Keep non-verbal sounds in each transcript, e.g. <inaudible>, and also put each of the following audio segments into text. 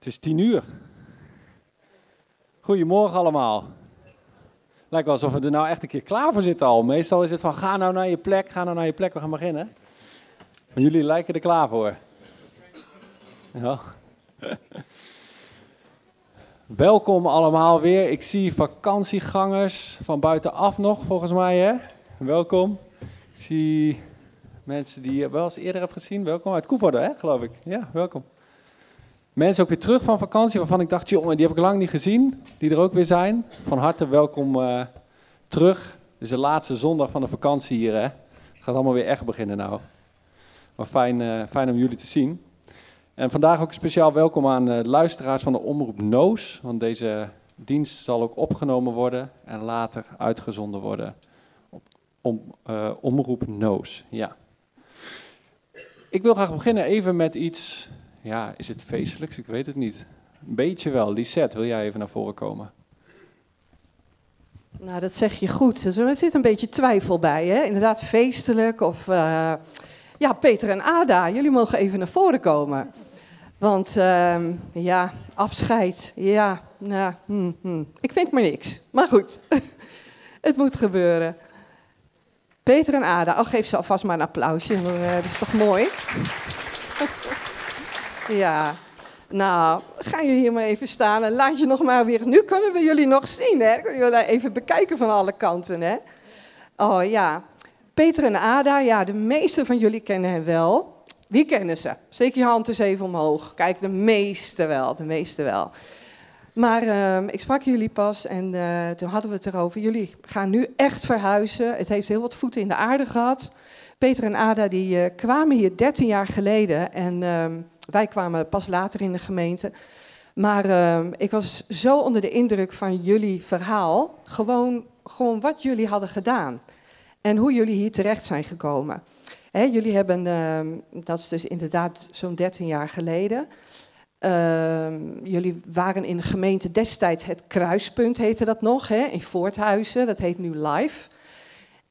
Het is tien uur. Goedemorgen allemaal. Lijkt wel alsof we er nou echt een keer klaar voor zitten al. Meestal is het van ga nou naar je plek, ga nou naar je plek, we gaan beginnen. Maar jullie lijken er klaar voor. Ja. Welkom allemaal weer. Ik zie vakantiegangers van buitenaf nog, volgens mij. Hè? Welkom. Ik zie mensen die je wel eens eerder hebt gezien. Welkom uit Koevoorde, hè, geloof ik. Ja, welkom. Mensen ook weer terug van vakantie, waarvan ik dacht, jongen, die heb ik lang niet gezien. Die er ook weer zijn. Van harte welkom uh, terug. Dus de laatste zondag van de vakantie hier, hè. Het gaat allemaal weer echt beginnen nou. Maar fijn, uh, fijn om jullie te zien. En vandaag ook speciaal welkom aan de luisteraars van de Omroep Noos. Want deze dienst zal ook opgenomen worden en later uitgezonden worden op om, Omroep Noos. Ja. Ik wil graag beginnen even met iets ja, is het feestelijks? Ik weet het niet. Een beetje wel. Lisette, wil jij even naar voren komen? Nou, dat zeg je goed. Er zit een beetje twijfel bij, hè? Inderdaad, feestelijk of... Uh, ja, Peter en Ada, jullie mogen even naar voren komen. Want uh, ja, afscheid, ja, nou, hm, hm. ik vind maar niks. Maar goed, <laughs> het moet gebeuren. Peter en Ada, oh, geef ze alvast maar een applausje, uh, dat is toch mooi? Ja, nou, gaan jullie hier maar even staan en laat je nog maar weer. Nu kunnen we jullie nog zien, hè? Kunnen jullie even bekijken van alle kanten, hè? Oh ja, Peter en Ada, ja, de meeste van jullie kennen hen wel. Wie kennen ze? Steek je hand eens even omhoog. Kijk, de meeste wel, de meeste wel. Maar uh, ik sprak jullie pas en uh, toen hadden we het erover. Jullie gaan nu echt verhuizen. Het heeft heel wat voeten in de aarde gehad. Peter en Ada die uh, kwamen hier 13 jaar geleden en ehm, wij kwamen pas later in de gemeente. Maar uh, ik was zo onder de indruk van jullie verhaal. Gewoon, gewoon wat jullie hadden gedaan. En hoe jullie hier terecht zijn gekomen. Hè, jullie hebben, uh, dat is dus inderdaad zo'n 13 jaar geleden. Uh, jullie waren in de gemeente destijds het kruispunt, heette dat nog, hè, in Voorthuizen. Dat heet nu Live.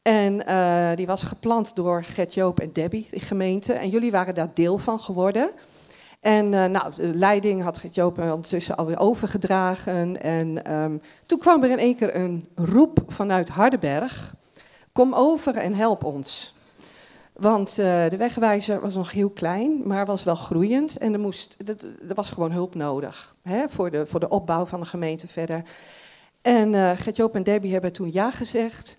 En uh, die was gepland door Gert Joop en Debbie, die gemeente. En jullie waren daar deel van geworden. En uh, nou, de leiding had Joop ondertussen alweer overgedragen. En um, toen kwam er in één keer een roep vanuit Hardenberg. Kom over en help ons. Want uh, de wegwijzer was nog heel klein, maar was wel groeiend. En er, moest, er was gewoon hulp nodig hè, voor, de, voor de opbouw van de gemeente verder. En uh, Gert-Joop en Debbie hebben toen ja gezegd.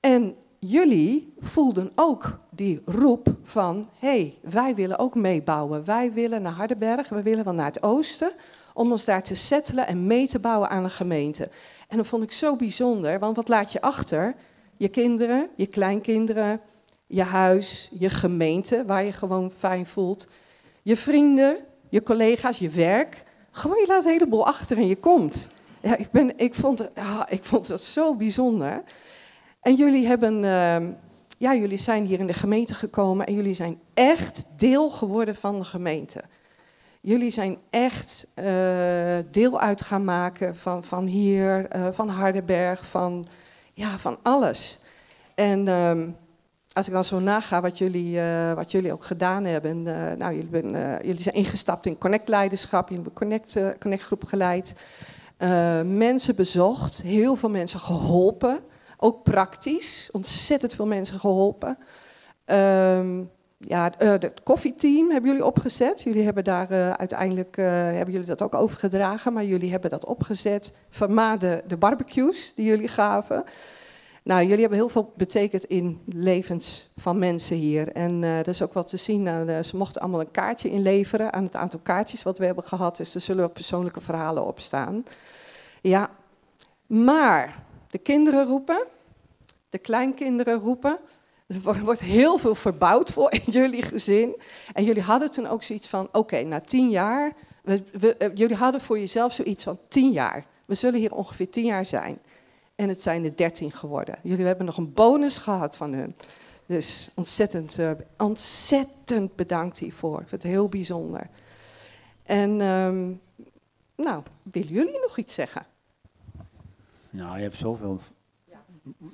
En jullie voelden ook die roep van, hé, hey, wij willen ook meebouwen. Wij willen naar Hardenberg, we willen wel naar het oosten, om ons daar te settelen en mee te bouwen aan een gemeente. En dat vond ik zo bijzonder, want wat laat je achter? Je kinderen, je kleinkinderen, je huis, je gemeente, waar je gewoon fijn voelt. Je vrienden, je collega's, je werk. Gewoon, je laat een heleboel achter en je komt. Ja, ik, ben, ik, vond, ja, ik vond dat zo bijzonder. En jullie hebben, uh, ja, jullie zijn hier in de gemeente gekomen en jullie zijn echt deel geworden van de gemeente. Jullie zijn echt uh, deel uit gaan maken van, van hier, uh, van Hardenberg, van, ja, van alles. En uh, als ik dan zo naga wat jullie, uh, wat jullie ook gedaan hebben. nou, jullie, ben, jullie zijn ingestapt in Connect-leiderschap, jullie hebben Connect, Connect-groep geleid. mensen bezocht, heel veel mensen geholpen. Ook praktisch, ontzettend veel mensen geholpen. Um, ja, het koffieteam hebben jullie opgezet. Jullie hebben daar uh, uiteindelijk uh, hebben jullie dat ook overgedragen, maar jullie hebben dat opgezet. Vermaarde de barbecues die jullie gaven. Nou, jullie hebben heel veel betekend in levens van mensen hier. En dat is ook wat te zien. Ze mochten allemaal een kaartje inleveren aan het aantal kaartjes wat we hebben gehad. Dus er zullen ook persoonlijke verhalen op staan. Ja, maar de kinderen roepen, de kleinkinderen roepen. Er wordt heel veel verbouwd voor in jullie gezin. En jullie hadden toen ook zoiets van: oké, na tien jaar. We, eh, jullie hadden voor jezelf zoiets van tien jaar. We zullen hier ongeveer tien jaar zijn. En het zijn er dertien geworden. Jullie hebben nog een bonus gehad van hun. Dus ontzettend, uh, ontzettend bedankt hiervoor. Ik vind het heel bijzonder. En um, nou, willen jullie nog iets zeggen? Nou, je hebt zoveel,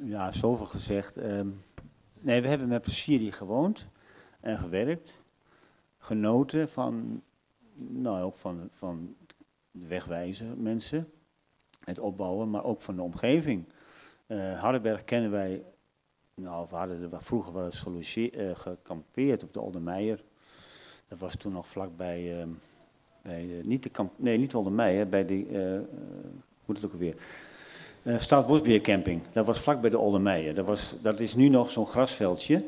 ja, zoveel gezegd. Um, nee, we hebben met plezier hier gewoond en gewerkt. Genoten van nou, ook van, van de wegwijzen mensen, het opbouwen, maar ook van de omgeving. Uh, Hardenberg kennen wij, nou, we hadden er vroeger wel eens uh, gekampeerd op de Oldermeijer. Dat was toen nog vlakbij, uh, bij, niet de kamp, nee, niet bij de, hoe het ook alweer, uh, Staatsbosbeercamping. Dat was vlak bij de Oldermeijer. Dat, was, dat is nu nog zo'n grasveldje,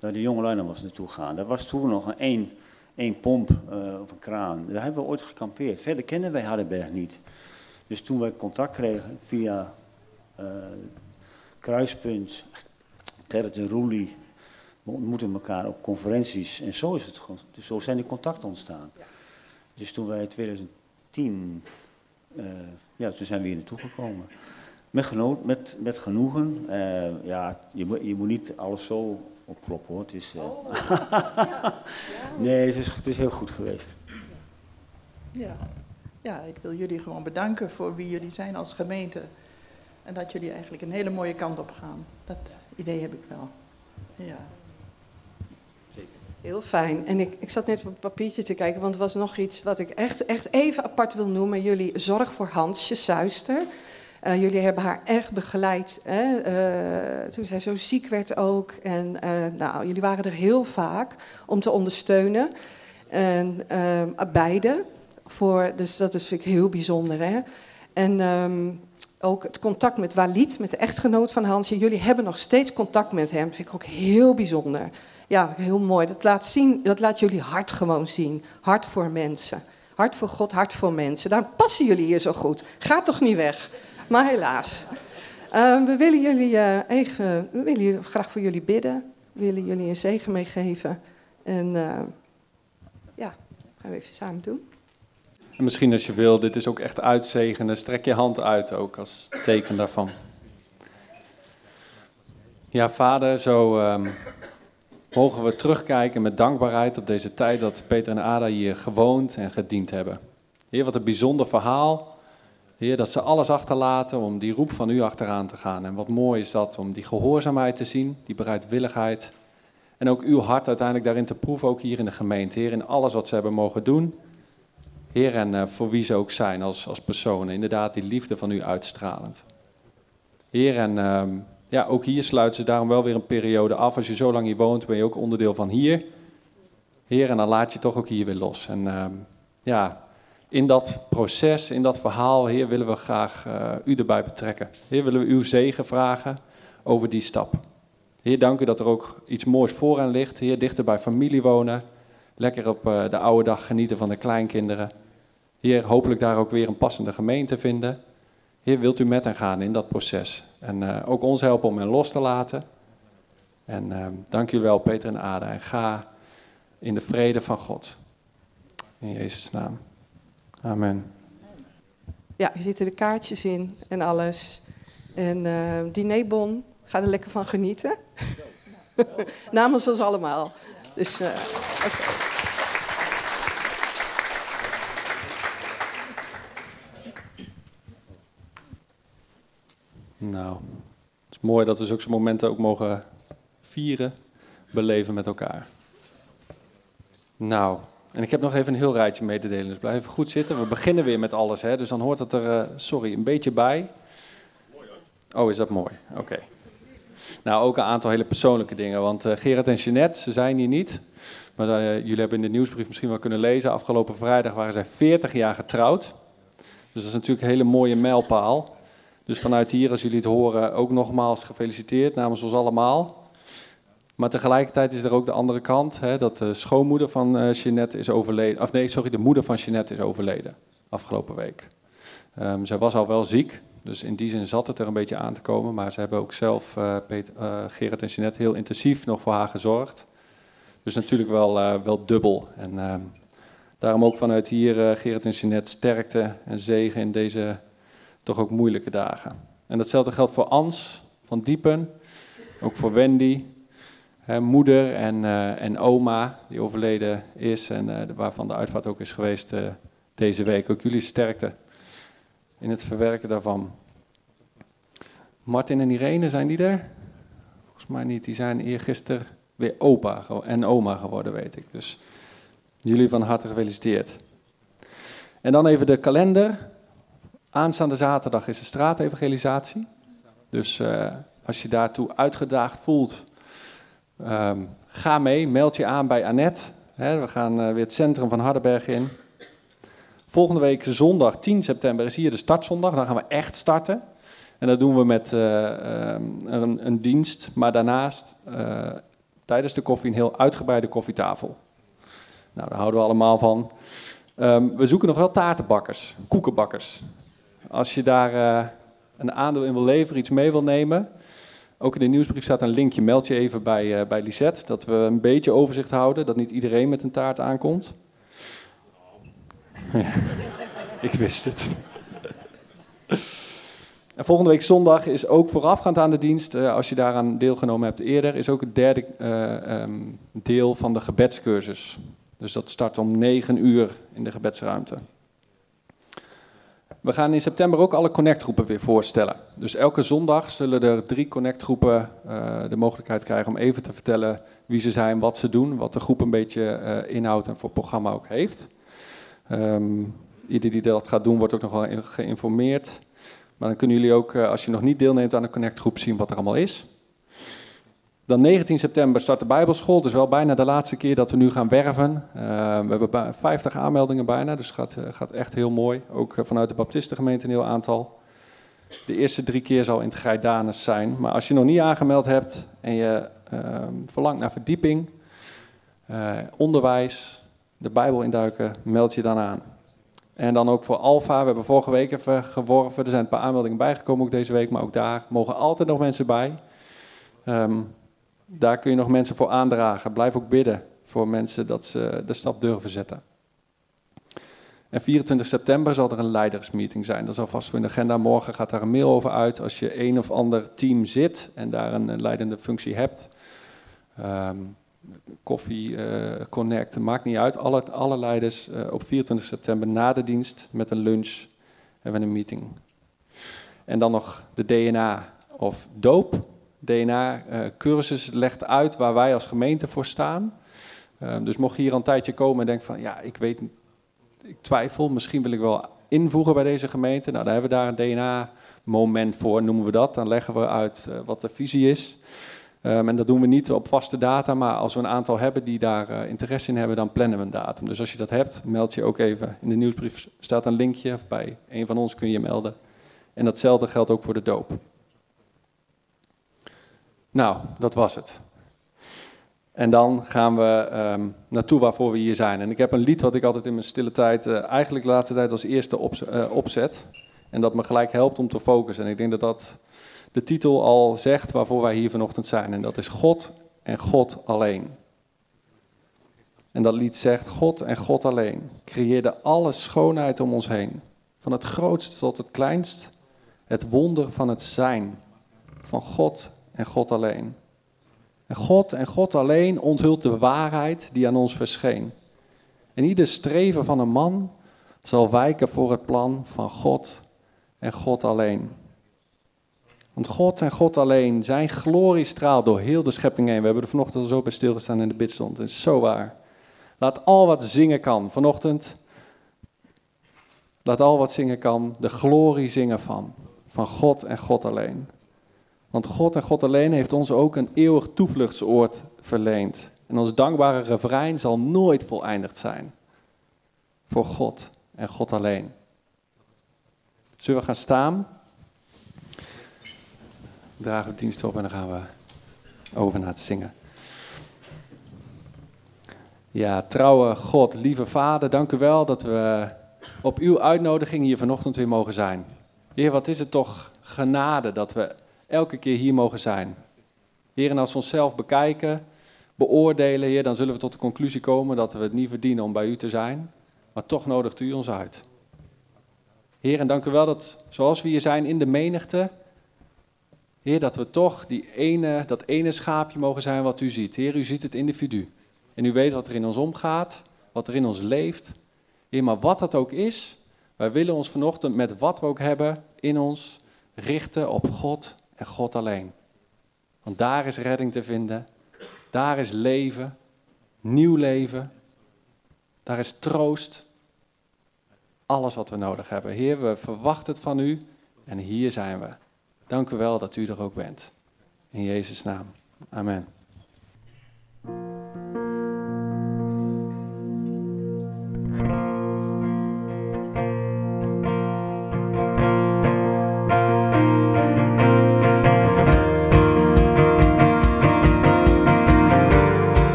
waar de jongelui nog was naartoe gaan. Dat was toen nog een één, één pomp of een kraan. Daar hebben we ooit gekampeerd. Verder kennen wij Hardenberg niet. Dus toen wij contact kregen via uh, Kruispunt, Gerrit en Roelie, we ontmoeten elkaar op conferenties en zo, is het, dus zo zijn die contacten ontstaan. Ja. Dus toen wij in 2010, uh, ja, toen zijn we hier naartoe gekomen. Met, genoot, met, met genoegen. Uh, ja, je, moet, je moet niet alles zo opkloppen hoor. Het is, uh... oh, ja. <laughs> nee, het is, het is heel goed geweest. Ja ja, ik wil jullie gewoon bedanken voor wie jullie zijn als gemeente. En dat jullie eigenlijk een hele mooie kant op gaan. Dat idee heb ik wel. Ja. Zeker. Heel fijn. En ik, ik zat net op een papiertje te kijken, want er was nog iets wat ik echt, echt even apart wil noemen. Jullie zorg voor Hansje Suister. Uh, jullie hebben haar echt begeleid hè? Uh, toen zij zo ziek werd ook. En uh, nou, jullie waren er heel vaak om te ondersteunen. En beide, voor, dus dat is, vind ik heel bijzonder. Hè? En um, ook het contact met Walid, met de echtgenoot van Hansje. Jullie hebben nog steeds contact met hem. Dat vind ik ook heel bijzonder. Ja, heel mooi. Dat laat, zien, dat laat jullie hart gewoon zien. Hart voor mensen. Hart voor God, hart voor mensen. Daar passen jullie hier zo goed. Ga toch niet weg. Maar helaas. Uh, we willen jullie uh, even, we willen graag voor jullie bidden. We willen jullie een zegen meegeven. En uh, ja, gaan we even samen doen. En misschien als je wil, dit is ook echt uitzegenen. Strek je hand uit ook als teken daarvan. Ja, vader, zo um, mogen we terugkijken met dankbaarheid op deze tijd dat Peter en Ada hier gewoond en gediend hebben. Heer, wat een bijzonder verhaal. Heer, dat ze alles achterlaten om die roep van u achteraan te gaan. En wat mooi is dat om die gehoorzaamheid te zien, die bereidwilligheid. En ook uw hart uiteindelijk daarin te proeven, ook hier in de gemeente. Heer, in alles wat ze hebben mogen doen. Heer, en uh, voor wie ze ook zijn als, als personen, inderdaad die liefde van u uitstralend. Heer, en uh, ja, ook hier sluiten ze daarom wel weer een periode af. Als je zo lang hier woont, ben je ook onderdeel van hier. Heer, en dan laat je toch ook hier weer los. En uh, ja, in dat proces, in dat verhaal, Heer, willen we graag uh, u erbij betrekken. Heer, willen we uw zegen vragen over die stap. Heer, dank u dat er ook iets moois voor aan ligt. Heer, dichter bij familie wonen. Lekker op uh, de oude dag genieten van de kleinkinderen. Heer, hopelijk daar ook weer een passende gemeente vinden. Heer, wilt u met hen gaan in dat proces. En uh, ook ons helpen om hen los te laten. En uh, dank jullie wel, Peter en Ada. En ga in de vrede van God. In Jezus' naam. Amen. Ja, hier zitten de kaartjes in en alles. En uh, dinerbon, ga er lekker van genieten. <laughs> Namens ons allemaal. Dus, uh, okay. Nou, het is mooi dat we zulke momenten ook mogen vieren, beleven met elkaar. Nou, en ik heb nog even een heel rijtje mee te delen, dus blijf even goed zitten. We beginnen weer met alles, hè, dus dan hoort het er, uh, sorry, een beetje bij. Oh, is dat mooi? Oké. Nou, ook een aantal hele persoonlijke dingen, want uh, Gerard en Jeanette, ze zijn hier niet. Maar uh, jullie hebben in de nieuwsbrief misschien wel kunnen lezen, afgelopen vrijdag waren zij 40 jaar getrouwd. Dus dat is natuurlijk een hele mooie mijlpaal. Dus vanuit hier, als jullie het horen, ook nogmaals gefeliciteerd namens ons allemaal. Maar tegelijkertijd is er ook de andere kant, hè, dat de schoonmoeder van uh, Jeanette is overleden. Of nee, sorry, de moeder van Jeanette is overleden afgelopen week. Um, zij was al wel ziek, dus in die zin zat het er een beetje aan te komen. Maar ze hebben ook zelf, uh, en Jeanette, heel intensief nog voor haar gezorgd. Dus natuurlijk wel, wel dubbel. En ehm, daarom ook vanuit hier, Gerard en Jeanette, sterkte en zegen in deze toch ook moeilijke dagen. En datzelfde geldt voor Ans van Diepen, ook voor Wendy, moeder en, uh, en oma die overleden is en uh, waarvan de uitvaart ook is geweest uh, deze week. Ook jullie sterkte in het verwerken daarvan. Martin en Irene, zijn die er? Volgens mij niet, die zijn eergisteren weer opa en oma geworden, weet ik. Dus jullie van harte gefeliciteerd. En dan even de kalender. Aanstaande zaterdag is de straatevangelisatie. Dus als je daartoe uitgedaagd voelt, um, ga mee, meld je aan bij Annette. We gaan uh, weer het centrum van Hardenberg in. Volgende week zondag 10 september is hier de startzondag. Dan gaan we echt starten. En dat doen we met uh, een, een, dienst, maar daarnaast tijdens de koffie een heel uitgebreide koffietafel. Nou, daar houden we allemaal van. Um, we zoeken nog wel taartenbakkers, koekenbakkers. Als je daar een aandeel in wil leveren, iets mee wil nemen. Ook in de nieuwsbrief staat een linkje. Meld je even bij, uh, bij Lisette. Dat we een beetje overzicht houden. Dat niet iedereen met een taart aankomt. <laughs> Ik wist het. <laughs> En volgende week zondag is ook voorafgaand aan de dienst, uh, als je daaraan deelgenomen hebt eerder, is ook het derde uh, um, deel van de gebedscursus. Dus dat start om 9 uur in de gebedsruimte. We gaan in september ook alle connectgroepen weer voorstellen. Dus elke zondag zullen er drie connectgroepen uh, de mogelijkheid krijgen om even te vertellen wie ze zijn, wat ze doen, wat de groep een beetje uh, inhoudt en voor programma ook heeft. Um, die dat gaat doen wordt ook nog wel geïnformeerd. Maar dan kunnen jullie ook, uh, als je nog niet deelneemt aan de connectgroep, zien wat er allemaal is. Dan 19 september start de Bijbelschool, dus wel bijna de laatste keer dat we nu gaan werven. Uh, we hebben 50 aanmeldingen bijna, dus het gaat, uh, gaat echt heel mooi. Ook uh, vanuit de Baptistengemeente een heel aantal. De eerste drie keer zal in het Grijdanus zijn. Maar als je nog niet aangemeld hebt en je ehm, verlangt naar verdieping, onderwijs, de Bijbel induiken, meld je dan aan. En dan ook voor Alfa, we hebben vorige week even geworven, er zijn een paar aanmeldingen bijgekomen ook deze week, maar ook daar mogen altijd nog mensen bij. Um, daar kun je nog mensen voor aandragen. Blijf ook bidden voor mensen dat ze de stap durven zetten. En 24 september zal er een leidersmeeting zijn. Dat is alvast voor in de agenda. Morgen gaat daar een mail over uit. Als je een of ander team zit en daar een leidende functie hebt. Um, koffie, uh, connect, maakt niet uit. Alle, alle leiders uh, op 24 september na de dienst met een lunch hebben we een meeting. En dan nog de DNA of doop. DNA-cursus uh, legt uit waar wij als gemeente voor staan. Uh, dus mocht je hier een tijdje komen en denken van, ja, ik weet, ik twijfel, misschien wil ik wel invoegen bij deze gemeente. Nou, dan hebben we daar een DNA-moment voor, noemen we dat. Dan leggen we uit uh, wat de visie is. Um, en dat doen we niet op vaste data, maar als we een aantal hebben die daar uh, interesse in hebben, dan plannen we een datum. Dus als je dat hebt, meld je ook even. In de nieuwsbrief staat een linkje, of bij een van ons kun je melden. En datzelfde geldt ook voor de doop. Nou, dat was het. En dan gaan we um, naartoe waarvoor we hier zijn. En ik heb een lied wat ik altijd in mijn stille tijd, uh, eigenlijk de laatste tijd als eerste op, uh, opzet. En dat me gelijk helpt om te focussen. En ik denk dat dat de titel al zegt waarvoor wij hier vanochtend zijn. En dat is God en God alleen. En dat lied zegt, God en God alleen creëerde alle schoonheid om ons heen. Van het grootst tot het kleinst, het wonder van het zijn. Van God en God alleen. En God en God alleen onthult de waarheid die aan ons verscheen. En ieder streven van een man zal wijken voor het plan van God en God alleen. Want God en God alleen, zijn glorie straalt door heel de schepping heen. We hebben er vanochtend al zo bij stilgestaan in de bidstond. Het is zo waar. Laat al wat zingen kan. Vanochtend, laat al wat zingen kan, de glorie zingen van. Van God en God alleen. Want God en God alleen heeft ons ook een eeuwig toevluchtsoord verleend. En ons dankbare refrein zal nooit voleindigd zijn. Voor God en God alleen. Zullen we gaan staan? Dragen we dienst op en dan gaan we over naar het zingen. Ja, trouwe God, lieve Vader, dank u wel dat we op uw uitnodiging hier vanochtend weer mogen zijn. Heer, wat is het toch genade dat we elke keer hier mogen zijn. Heer, en als we onszelf bekijken, beoordelen, Heer, dan zullen we tot de conclusie komen dat we het niet verdienen om bij u te zijn. Maar toch nodigt u ons uit. Heer, en dank u wel dat zoals we hier zijn in de menigte, Heer, dat we toch die ene, dat ene schaapje mogen zijn wat u ziet. Heer, u ziet het individu. En u weet wat er in ons omgaat, wat er in ons leeft. Heer, maar wat dat ook is, wij willen ons vanochtend met wat we ook hebben in ons richten op God en God alleen. Want daar is redding te vinden, daar is leven, nieuw leven, daar is troost, alles wat we nodig hebben. Heer, we verwachten het van u en hier zijn we. Dank u wel dat u er ook bent. In Jezus' naam. Amen.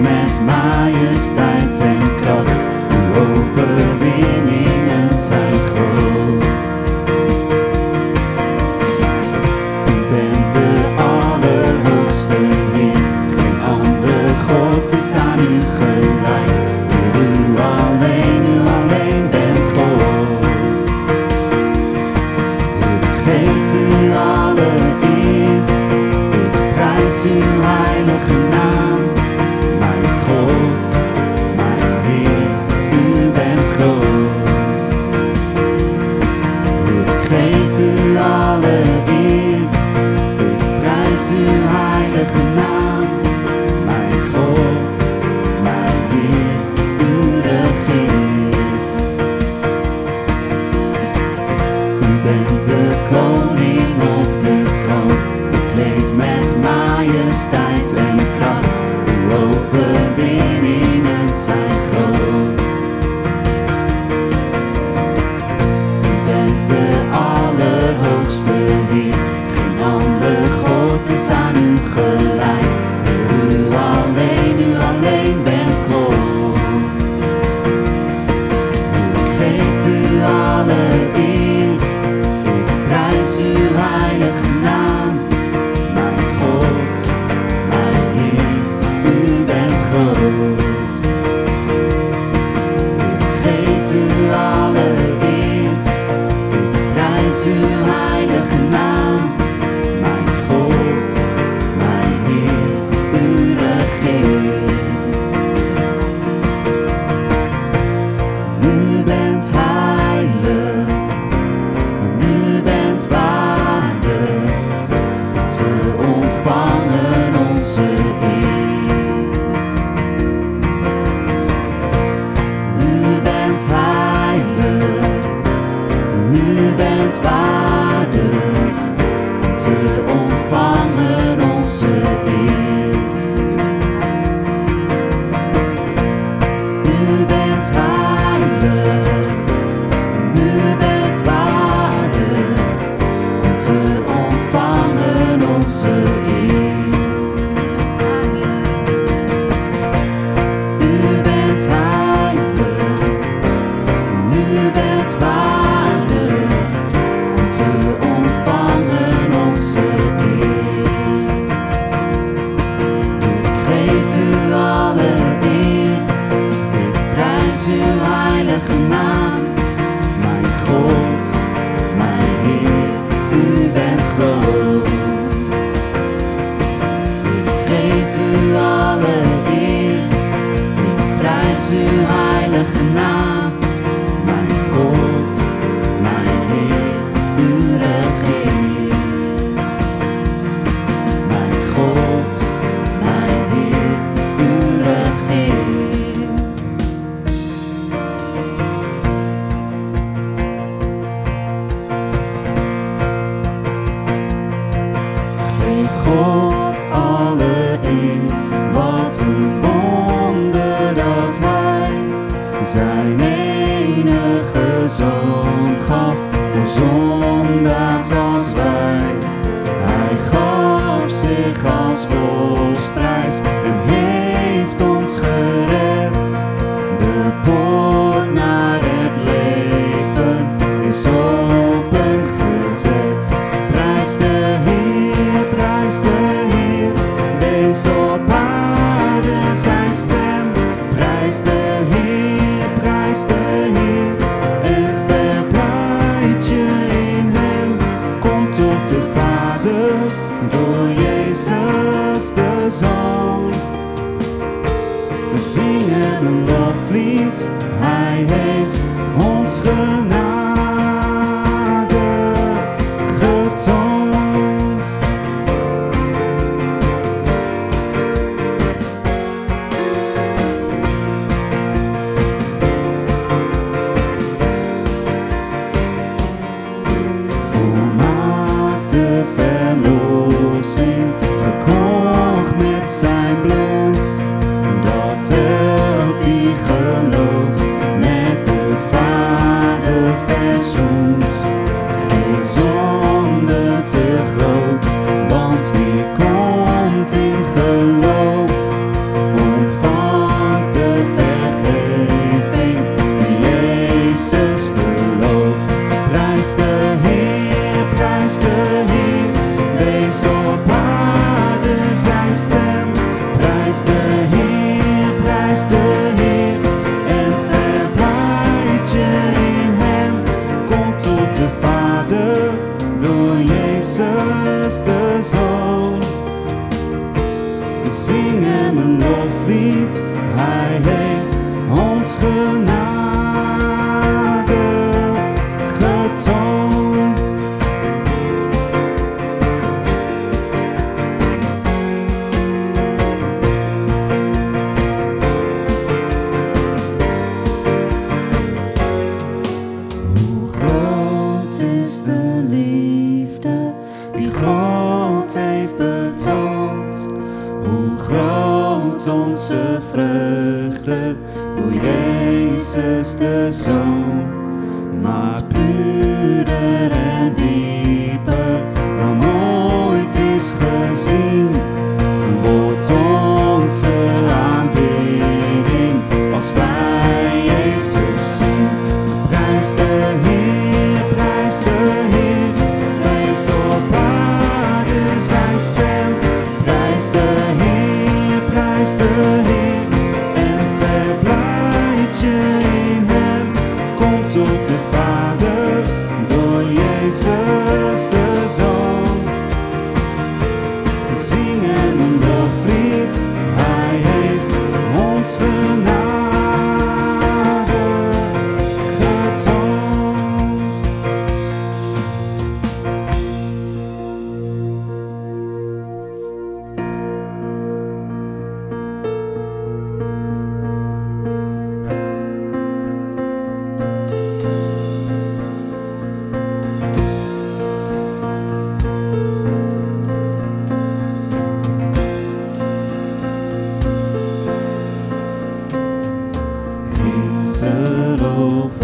met majesteit en kracht. Uw overwinning. to hide the or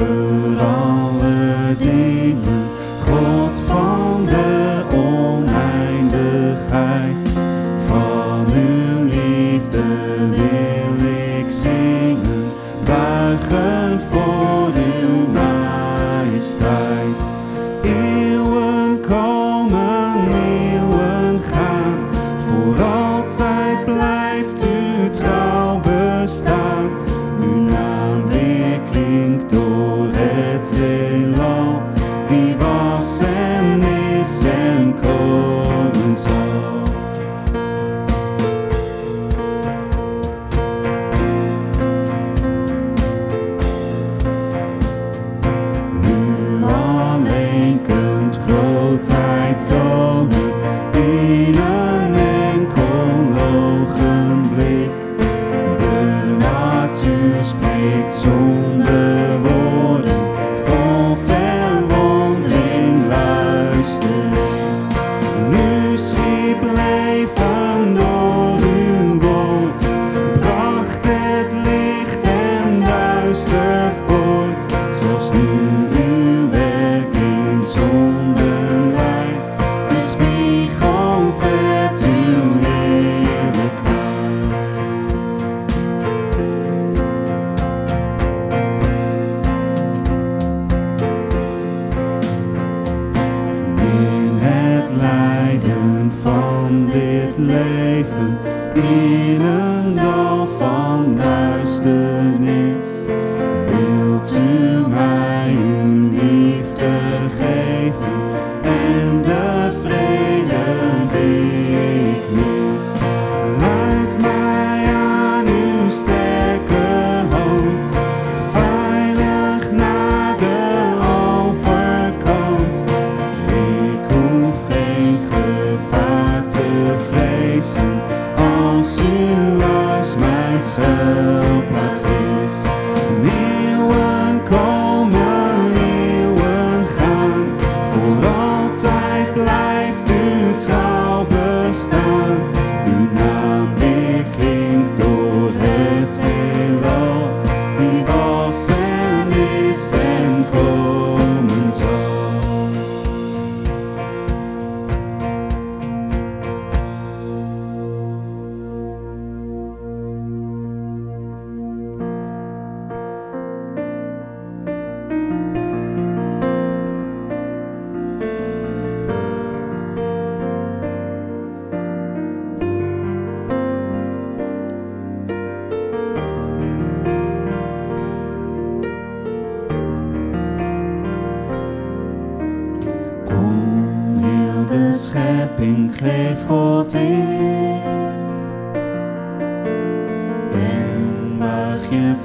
over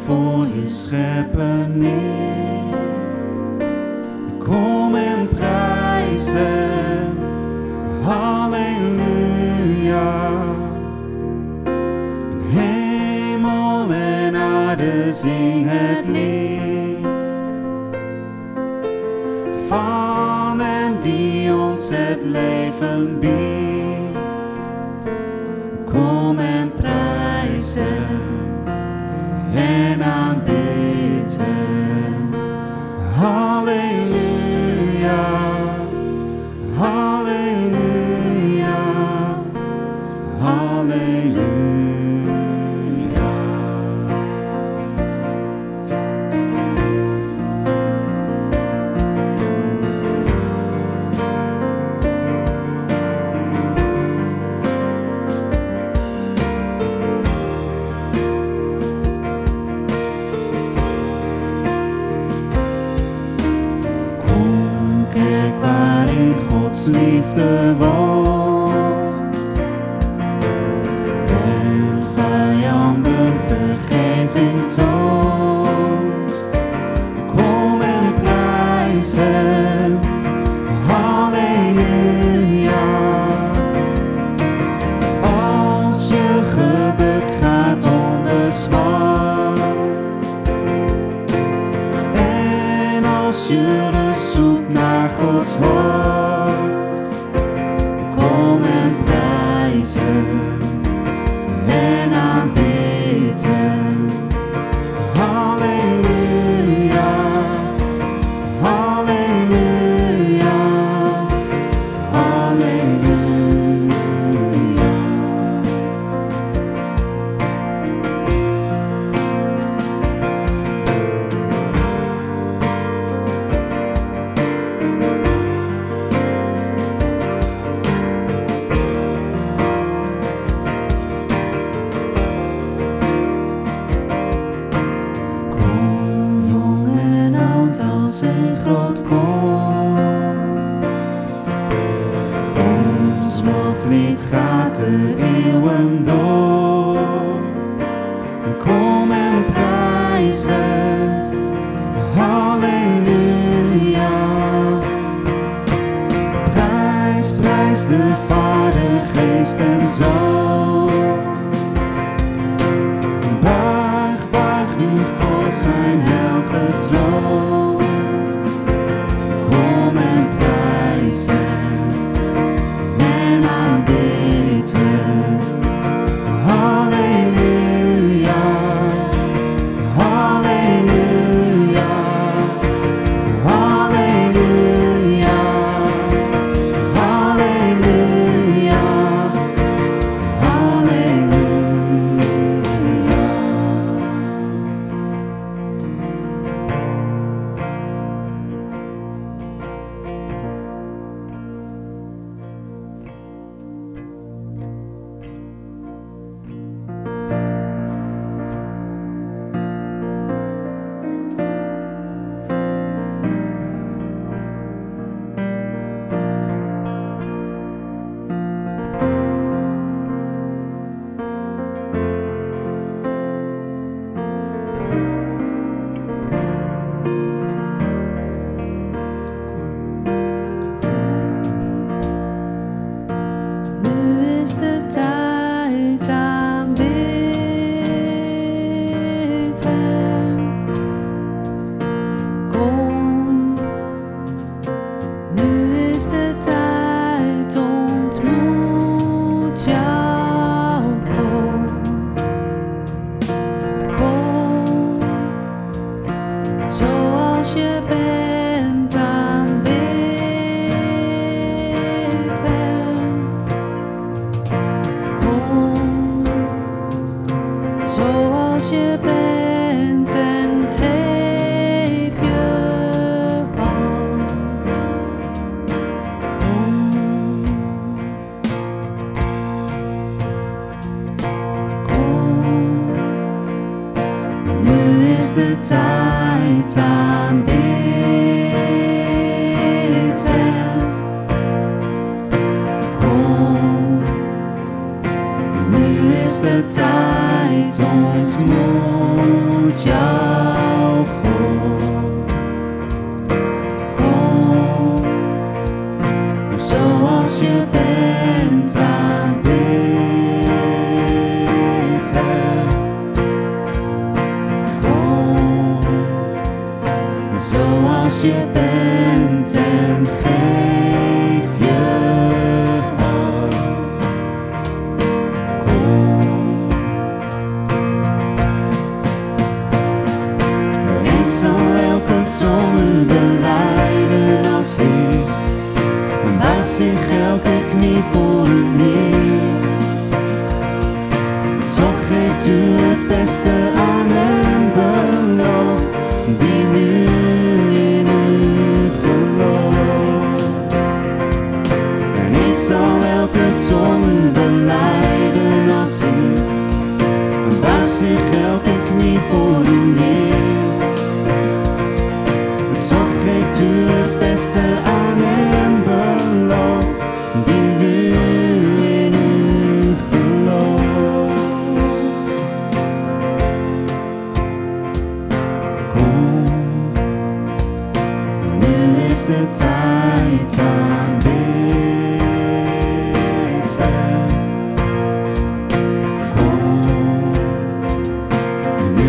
voor je scheppen neer. Kom en prijs hem, halleluja. Hemel en aarde zing het lied van hem die ons het leven biedt.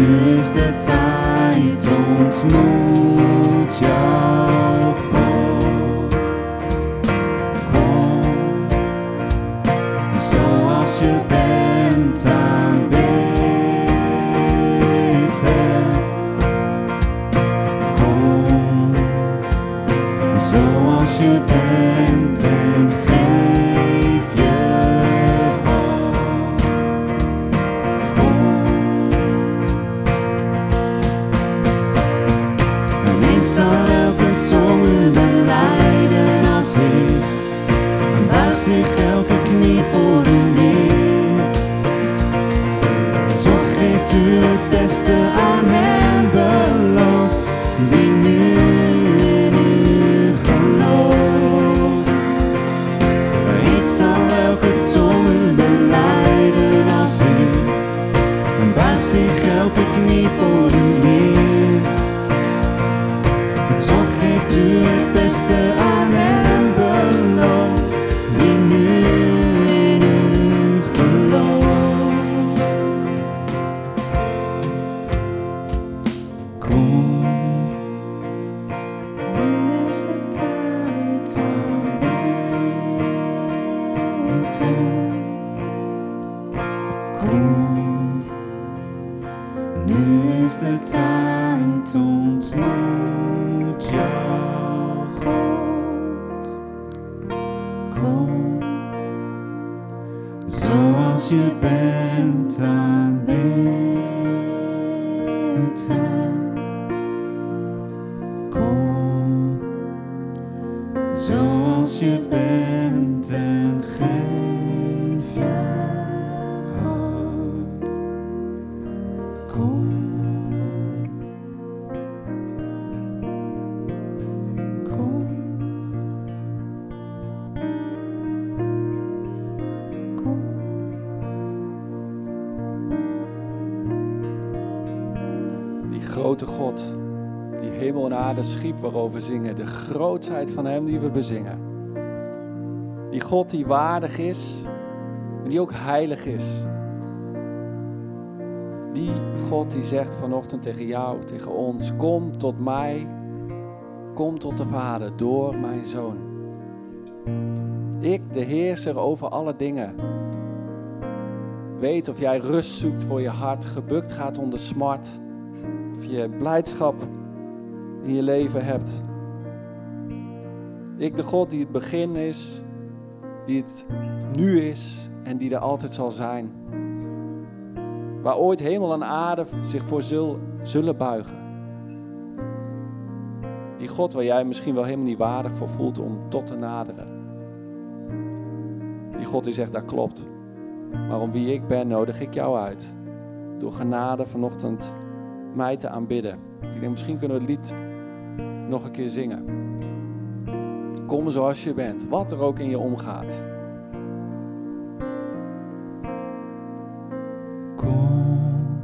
is the I don't move. Waarover zingen. De grootheid van Hem die we bezingen. Die God die waardig is, maar die ook heilig is. Die God die zegt vanochtend tegen jou, tegen ons, kom tot mij, kom tot de Vader door mijn Zoon. Ik, de heerser over alle dingen. Weet of jij rust zoekt voor je hart, gebukt gaat onder smart. Of je blijdschap in je leven hebt. Ik, de God die het begin is, die het nu is en die er altijd zal zijn. Waar ooit hemel en aarde zich voor zul, zullen buigen. Die God waar jij misschien wel helemaal niet waardig voor voelt om tot te naderen. Die God die zegt, dat klopt. Maar om wie ik ben, nodig ik jou uit. Door genade vanochtend mij te aanbidden. Ik denk, misschien kunnen we het lied nog een keer zingen. Kom zoals je bent, wat er ook in je omgaat. Kom,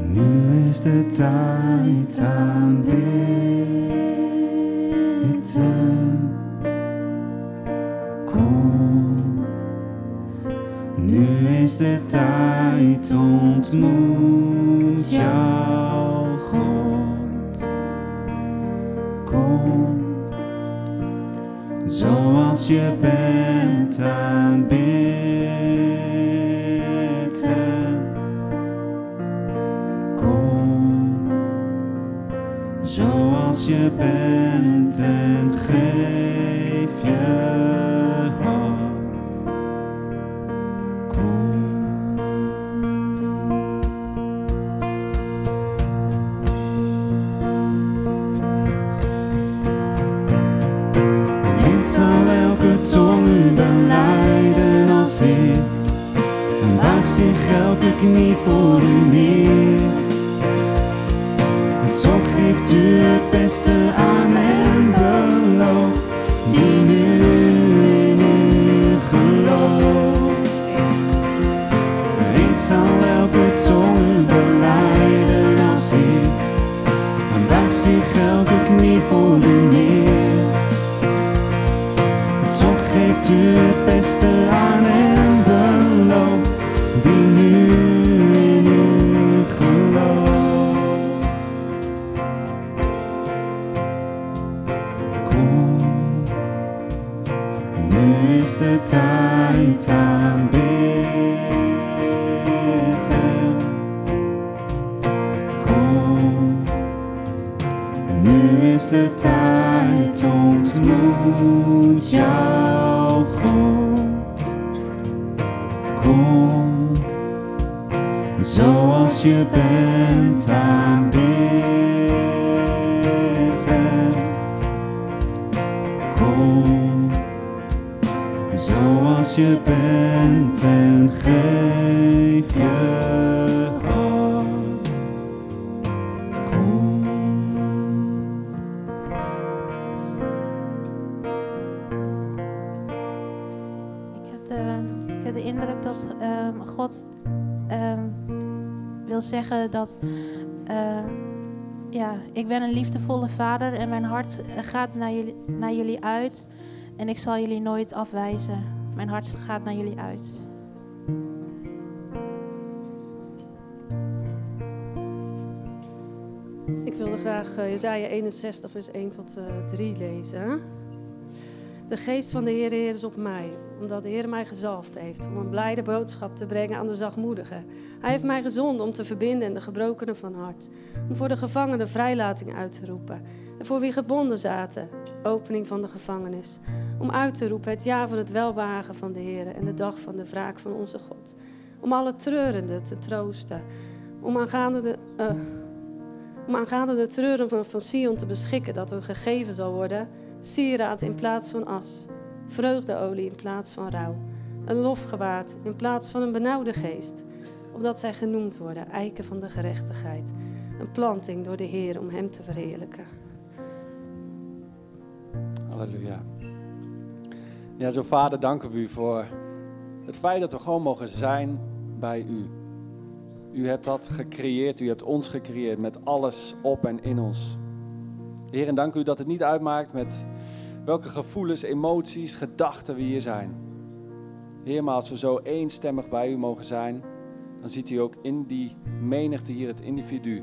nu is de tijd aan bidden. Kom, nu is de tijd ontmoet dat eh, ja, ik ben een liefdevolle vader en mijn hart eh, gaat naar jullie, naar jullie uit en ik zal jullie nooit afwijzen. Mijn hart gaat naar jullie uit. Ik wilde graag uh, Jezaja 61, vers 1 tot uh, 3 lezen. De geest van de Heer, Heer is op mij, omdat de Heer mij gezalfd heeft om een blijde boodschap te brengen aan de zachtmoedigen. Hij heeft mij gezonden om te verbinden en de gebrokenen van hart, om voor de gevangenen vrijlating uit te roepen en voor wie gebonden zaten, opening van de gevangenis, om uit te roepen het jaar van het welbehagen van de Heer en de dag van de wraak van onze God, om alle treurenden te troosten, om aangaande de... Uh, om aangaande de treuren van, van Sion te beschikken dat hun gegeven zal worden, sieraad in plaats van as, vreugdeolie in plaats van rouw, een lofgewaad in plaats van een benauwde geest, opdat zij genoemd worden eiken van de gerechtigheid, een planting door de Heer om Hem te verheerlijken. Halleluja. Ja, zo vader, danken we u voor het feit dat we gewoon mogen zijn bij u. U hebt dat gecreëerd, u hebt ons gecreëerd met alles op en in ons. Heer, en dank u dat het niet uitmaakt met welke gevoelens, emoties, gedachten we hier zijn. Heer, maar als we zo eenstemmig bij u mogen zijn, dan ziet u ook in die menigte hier het individu,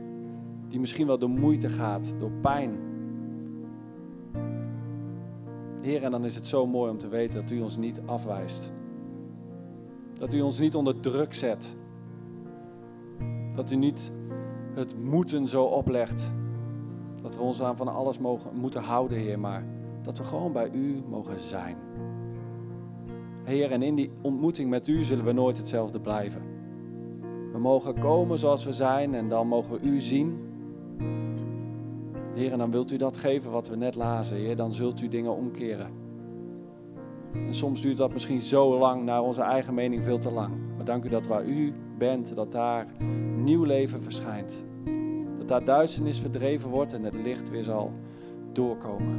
die misschien wel door moeite gaat, door pijn. Heer, en dan is het zo mooi om te weten dat u ons niet afwijst. Dat u ons niet onder druk zet. Dat u niet het moeten zo oplegt. Dat we ons aan van alles mogen, moeten houden, Heer, maar dat we gewoon bij u mogen zijn. Heer, en in die ontmoeting met u zullen we nooit hetzelfde blijven. We mogen komen zoals we zijn en dan mogen we u zien. Heer, en dan wilt u dat geven wat we net lazen, Heer, dan zult u dingen omkeren. En soms duurt dat misschien zo lang, naar onze eigen mening veel te lang. Maar dank u dat waar u bent, dat daar nieuw leven verschijnt. Daar duisternis verdreven wordt en het licht weer zal doorkomen.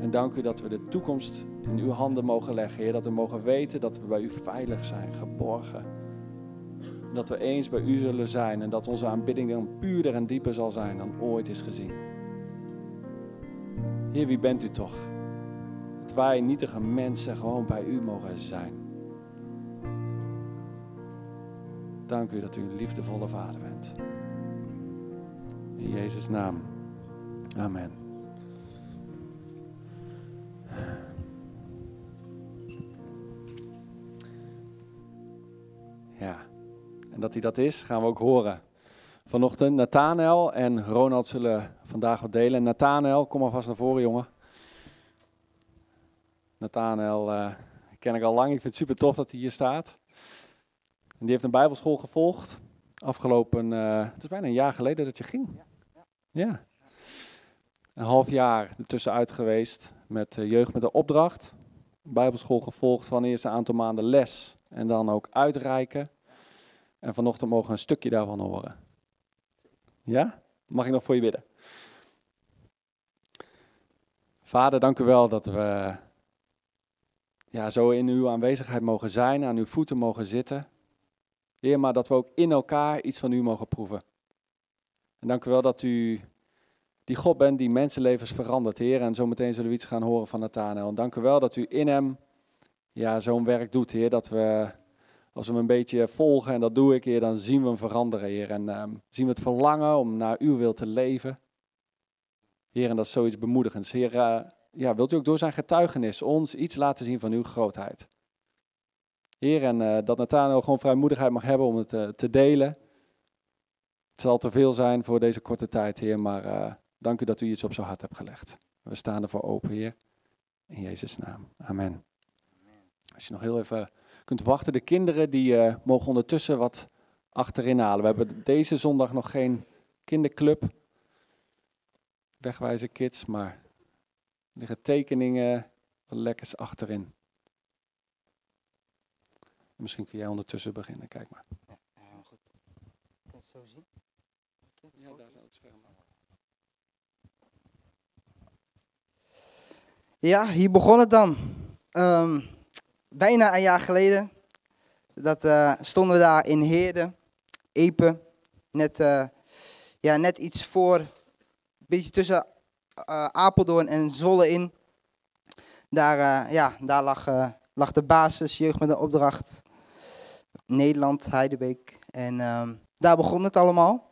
En dank u dat we de toekomst in uw handen mogen leggen, Heer. Dat we mogen weten dat we bij u veilig zijn, geborgen. Dat we eens bij u zullen zijn en dat onze aanbidding dan puurder en dieper zal zijn dan ooit is gezien. Heer, wie bent u toch? Dat wij nietige mensen gewoon bij u mogen zijn. Dank u dat u een liefdevolle vader bent. In Jezus' naam. Amen. Ja, en dat hij dat is, gaan we ook horen. Vanochtend, Nathanael en Ronald zullen vandaag wat delen. Nathanael, kom alvast naar voren, jongen. Nathanael uh, ken ik al lang. Ik vind het super tof dat hij hier staat. En die heeft een bijbelschool gevolgd. Afgelopen, uh, het is bijna een jaar geleden dat je ging. Ja. Ja. Een half jaar ertussenuit geweest met uh, jeugd met een opdracht. Bijbelschool gevolgd van eerst een aantal maanden les. En dan ook uitreiken. En vanochtend mogen we een stukje daarvan horen. Ja? Mag ik nog voor je bidden? Vader, dank u wel dat we ja, zo in uw aanwezigheid mogen zijn, aan uw voeten mogen zitten. Heer, maar dat we ook in elkaar iets van u mogen proeven. En dank u wel dat u die God bent die mensenlevens verandert, Heer. En zometeen zullen we iets gaan horen van Nathanael. En dank u wel dat u in hem ja, zo'n werk doet, Heer. Dat we, als we hem een beetje volgen, en dat doe ik, Heer, dan zien we hem veranderen, Heer. En uh, zien we het verlangen om naar uw wil te leven. Heer, en dat is zoiets bemoedigends. Heer, uh, ja, wilt u ook door zijn getuigenis ons iets laten zien van uw grootheid. Heer, en eh, dat Nathanael gewoon vrijmoedigheid mag hebben om het eh, te delen. Het zal te veel zijn voor deze korte tijd, Heer, maar eh, dank u dat u iets op zijn hart hebt gelegd. We staan ervoor open, Heer. In Jezus' naam. Amen. Als je nog heel even kunt wachten, de kinderen die eh, mogen ondertussen wat achterin halen. We hebben deze zondag nog geen kinderclub, wegwijzen kids, maar er liggen tekeningen, wat lekkers achterin. Misschien kun jij ondertussen beginnen, kijk maar. goed. Kun je het zo zien? Ja, daar zou het scherm Ja, hier begon het dan. Ehm, bijna een jaar geleden. Dat eh, stonden we daar in Heerde, Epe. Net, eh, ja, net iets voor, een beetje tussen eh, Apeldoorn en Zwolle in. Daar, ja, daar lag, lag de basis, jeugd met een opdracht. Nederland, Heidebeek. En ehm, daar begon het allemaal.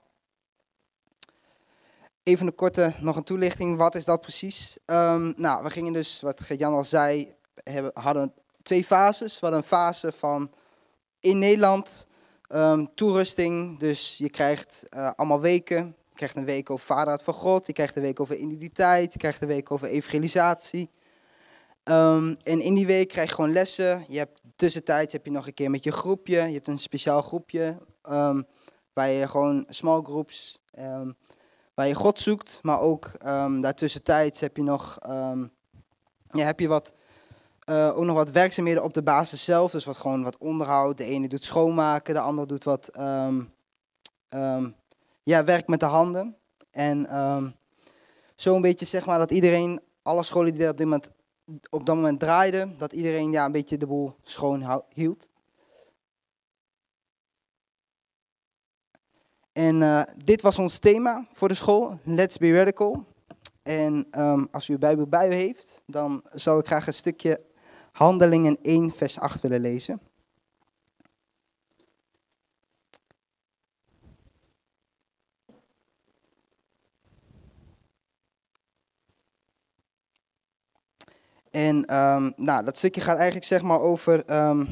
Even een korte, nog een toelichting. Wat is dat precies? Ehm, nou, we gingen dus, wat Jan al zei, hebben, hadden twee fases. We hadden een fase van in Nederland, ehm, toerusting. Dus je krijgt eh, allemaal weken. Je krijgt een week over vaderheid van God. Je krijgt een week over identiteit. Je krijgt een week over evangelisatie. Ehm, en in die week krijg je gewoon lessen. Je hebt tussentijds heb je nog een keer met je groepje. Je hebt een speciaal groepje ehm, waar je gewoon small groups, waar je God zoekt. Maar ook um, daartussentijds heb je nog, ehm, ja, heb je wat, eh, ook nog wat werkzaamheden op de basis zelf. Dus wat gewoon wat onderhoud. De ene doet schoonmaken, de ander doet wat ehm, ehm, ja, werk met de handen. En ehm, zo een beetje zeg maar dat iedereen, alle scholen die op, op dat moment draaiden, dat iedereen ja, een beetje de boel schoon hield. En eh, dit was ons thema voor de school, Let's Be Radical. En ehm, als u uw Bijbel bij u heeft, dan zou ik graag een stukje Handelingen 1, vers 8 willen lezen. En ehm, nou, dat stukje gaat eigenlijk zeg maar over ehm,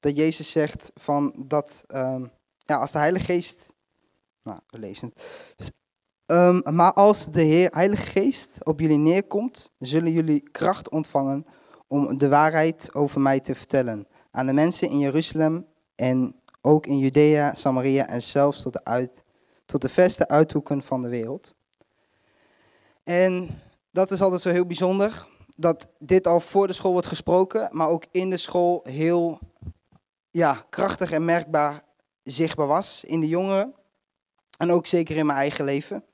dat Jezus zegt van dat ja, als de Heilige Geest, nou we lezen. Ehm, maar als de Heer Heilige Geest op jullie neerkomt, zullen jullie kracht ontvangen om de waarheid over mij te vertellen aan de mensen in Jeruzalem en ook in Judea, Samaria en zelfs tot de, uit, tot de verste uithoeken van de wereld. En dat is altijd zo heel bijzonder, dat dit al voor de school wordt gesproken, maar ook in de school heel ja, krachtig en merkbaar zichtbaar was in de jongeren. En ook zeker in mijn eigen leven.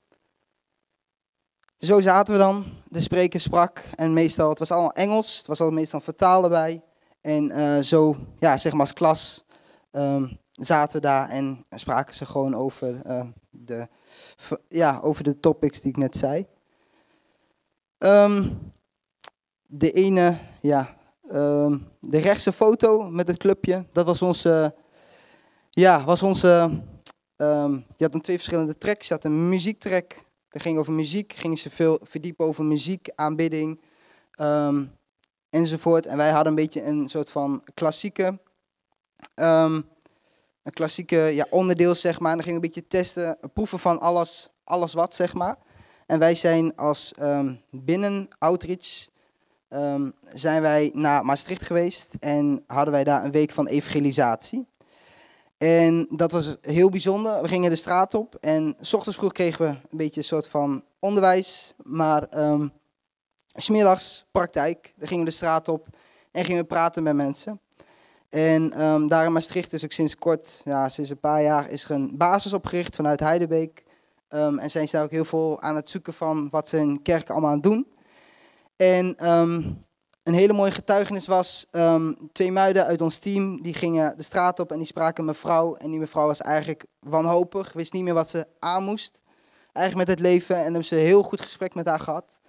Zo zaten we dan. De spreker sprak en meestal, het was allemaal Engels, het was al meestal vertaal erbij. En eh, zo, ja, zeg maar als klas, ehm, zaten we daar en spraken ze gewoon over, eh, de, ja, over de topics die ik net zei. Ehm, de ene, ja, ehm, de rechtse foto met het clubje, dat was onze, ja, was onze, ehm, je had dan twee verschillende tracks. Je had een muziektrack, dat ging over muziek, gingen ze veel verdiepen over muziek, aanbidding, ehm, enzovoort. En wij hadden een beetje een soort van klassieke, ehm, een klassieke ja, onderdeel, zeg maar. En dan gingen we een beetje testen, proeven van alles, alles wat, zeg maar. En wij zijn als binnen Outreach zijn wij naar Maastricht geweest en hadden wij daar een week van evangelisatie. En dat was heel bijzonder. We gingen de straat op en s ochtends vroeg kregen we een beetje een soort van onderwijs, maar ehm, s smiddags praktijk. Dan gingen we de straat op en gingen we praten met mensen. En ehm, daar in Maastricht is ook sinds kort, ja, sinds een paar jaar, is er een basis opgericht vanuit Heidebeek. Ehm, en zijn ze daar ook heel veel aan het zoeken van wat ze in kerken allemaal aan doen. En een hele mooie getuigenis was, ehm, twee meiden uit ons team, die gingen de straat op en die spraken mevrouw. En die mevrouw was eigenlijk wanhopig, wist niet meer wat ze aan moest. Eigenlijk met het leven en hebben ze een heel goed gesprek met haar gehad.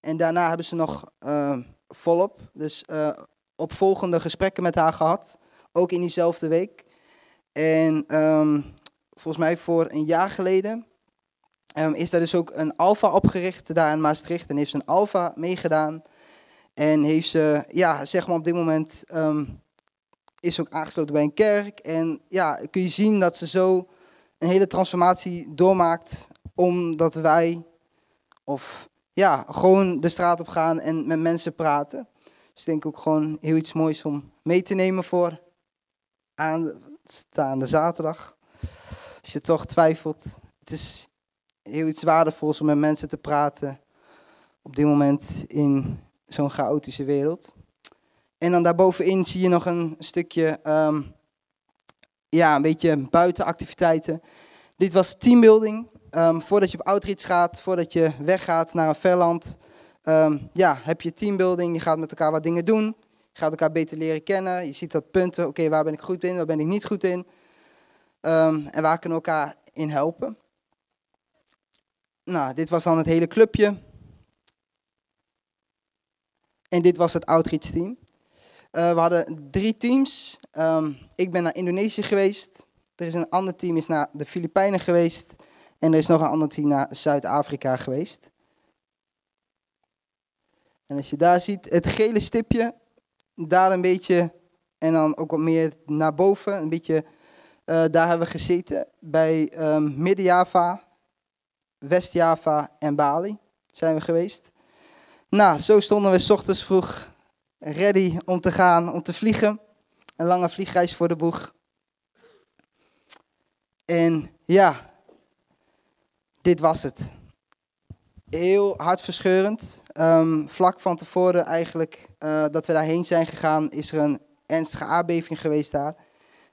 En daarna hebben ze nog ehm, volop, dus eh, opvolgende gesprekken met haar gehad. Ook in diezelfde week. En ehm, volgens mij voor een jaar geleden is daar dus ook een alfa opgericht daar in Maastricht en heeft ze een alfa meegedaan. En heeft ze, ja, zeg maar op dit moment, ehm, is ook aangesloten bij een kerk. En ja, kun je zien dat ze zo een hele transformatie doormaakt, omdat wij, of ja, gewoon de straat op gaan en met mensen praten. Dus ik denk ook gewoon heel iets moois om mee te nemen voor aanstaande zaterdag. Als je toch twijfelt, het is heel iets waardevols om met mensen te praten op dit moment in zo'n chaotische wereld. En dan daarbovenin zie je nog een stukje, ehm, ja, een beetje buitenactiviteiten. Dit was teambuilding. Ehm, voordat je op outreach gaat, voordat je weggaat naar een verland, ehm, ja, heb je teambuilding. Je gaat met elkaar wat dingen doen. Je gaat elkaar beter leren kennen. Je ziet wat punten. Oké, waar ben ik goed in? Waar ben ik niet goed in? En waar kunnen we elkaar in helpen? Nou, dit was dan het hele clubje. En dit was het outreach team. Eh, we hadden drie teams. Ehm, ik ben naar Indonesië geweest. Er is een ander team is naar de Filipijnen geweest. En er is nog een ander team naar Zuid-Afrika geweest. En als je daar ziet, het gele stipje, daar een beetje, en dan ook wat meer naar boven, een beetje, eh, daar hebben we gezeten. Bij ehm, Midden-Java, West-Java en Bali zijn we geweest. Nou, zo stonden we s ochtends vroeg ready om te gaan, om te vliegen. Een lange vliegreis voor de boeg. En ja, dit was het. Heel hartverscheurend. Um, vlak van tevoren eigenlijk uh, dat we daarheen zijn gegaan, is er een ernstige aardbeving geweest daar.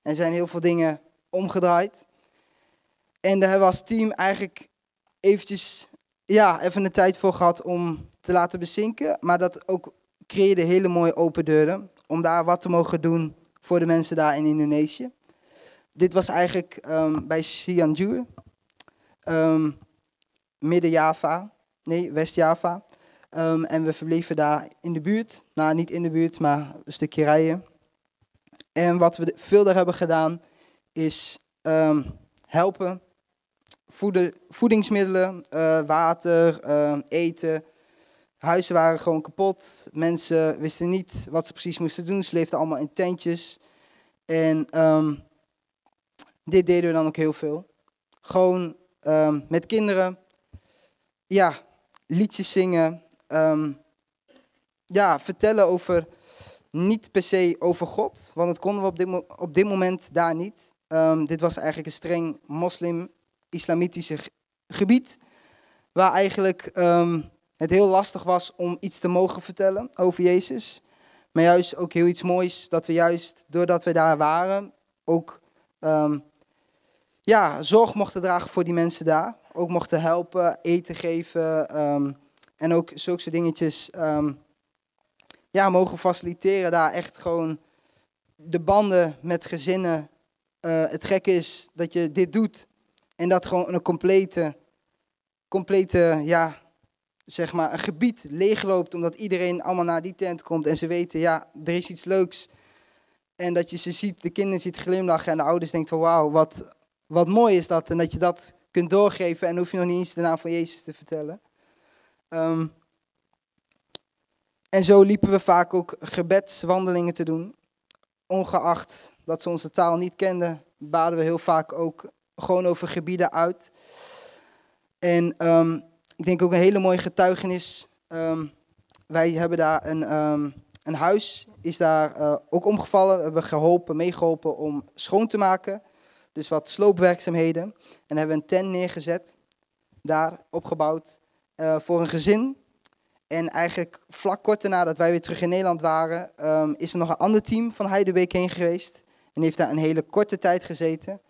En zijn heel veel dingen omgedraaid. En daar hebben we als team eigenlijk eventjes, ja, even de tijd voor gehad om te laten bezinken. Maar dat ook creëerde hele mooie open deuren. Om daar wat te mogen doen voor de mensen daar in Indonesië. Dit was eigenlijk um, bij Cianjur. Um, Midden-Java. Nee, West-Java. Um, en we verbleven daar in de buurt. Nou, niet in de buurt, maar een stukje rijden. En wat we veel daar hebben gedaan, is helpen. Voeden, voedingsmiddelen, uh, water, eten, Huizen waren gewoon kapot. Mensen wisten niet wat ze precies moesten doen. Ze leefden allemaal in tentjes. En um, dit deden we dan ook heel veel. Gewoon um, met kinderen. Ja, liedjes zingen. Um, ja, vertellen over, niet per se over God. Want dat konden we op dit, op dit moment daar niet. dit was eigenlijk een streng moslim-islamitische gebied. Waar eigenlijk het heel lastig was om iets te mogen vertellen over Jezus. Maar juist ook heel iets moois dat we juist, doordat we daar waren, ook um, ja, zorg mochten dragen voor die mensen daar. Ook mochten helpen, eten geven um, en ook zulke dingetjes um, ja, mogen faciliteren. Daar echt gewoon de banden met gezinnen. Uh, het gekke is dat je dit doet en dat gewoon een complete, complete ja, zeg maar, een gebied leegloopt omdat iedereen allemaal naar die tent komt en ze weten, ja, er is iets leuks. En dat je ze ziet, de kinderen ziet glimlachen en de ouders denken van wauw, wat, wat mooi is dat. En dat je dat kunt doorgeven en hoef je nog niet eens de naam van Jezus te vertellen. Um, en zo liepen we vaak ook gebedswandelingen te doen. Ongeacht dat ze onze taal niet kenden, baden we heel vaak ook gewoon over gebieden uit. En um, ik denk ook een hele mooie getuigenis. Um, wij hebben daar een, um, een huis, is daar uh, ook omgevallen. We hebben geholpen, meegeholpen om schoon te maken. Dus wat sloopwerkzaamheden. En hebben een tent neergezet, daar opgebouwd, uh, voor een gezin. En eigenlijk vlak kort daarna dat wij weer terug in Nederland waren, um, is er nog een ander team van Heidebeek heen geweest. En heeft daar een hele korte tijd gezeten.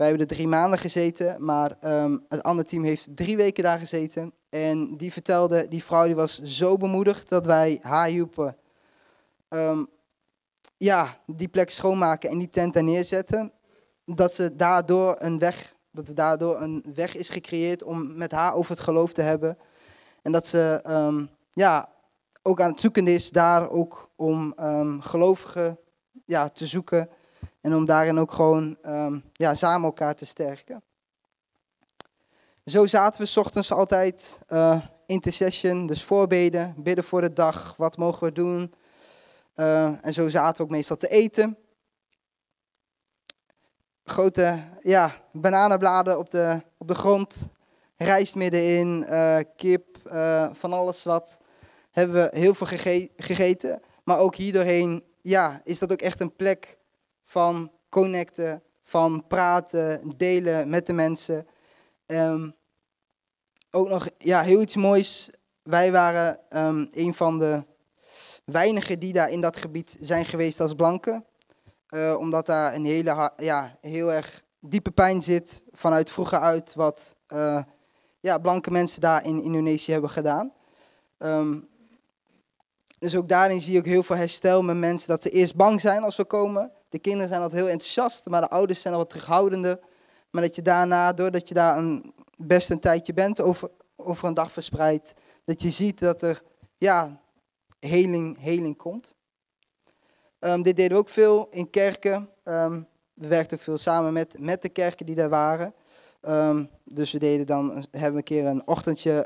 Wij hebben er drie maanden gezeten, maar um, het andere team heeft drie weken daar gezeten. En die vertelde, die vrouw die was zo bemoedigd dat wij haar hielpen. Um, ja, die plek schoonmaken en die tent daar neerzetten. Dat, ze daardoor een weg, dat er daardoor een weg is gecreëerd om met haar over het geloof te hebben. En dat ze um, ja, ook aan het zoeken is daar ook om gelovigen ja, te zoeken en om daarin ook gewoon um, ja, samen elkaar te sterken. Zo zaten we s ochtends altijd uh, intercession, dus voorbeden, bidden voor de dag, wat mogen we doen. Eh, en zo zaten we ook meestal te eten. Grote ja, bananenbladen op de, op de grond, rijst middenin, eh, kip, eh, van alles wat. Hebben we heel veel gege- gegeten. Maar ook hier doorheen ja, is dat ook echt een plek van connecten, van praten, delen met de mensen. Ehm, ook nog ja, heel iets moois. Wij waren ehm, een van de weinigen die daar in dat gebied zijn geweest als blanken. Eh, omdat daar een hele, ja, heel erg diepe pijn zit vanuit vroeger uit wat eh, ja, blanke mensen daar in Indonesië hebben gedaan. Ehm, dus ook daarin zie ook heel veel herstel met mensen dat ze eerst bang zijn als we komen. De kinderen zijn altijd heel enthousiast, maar de ouders zijn al wat terughoudender. Maar dat je daarna, doordat je daar een, best een tijdje bent, over, over een dag verspreid, dat je ziet dat er ja, heling, heling komt. Ehm, dit deden we ook veel in kerken. Ehm, we werkten veel samen met, met de kerken die daar waren. Ehm, dus we deden dan, hebben een keer een ochtendje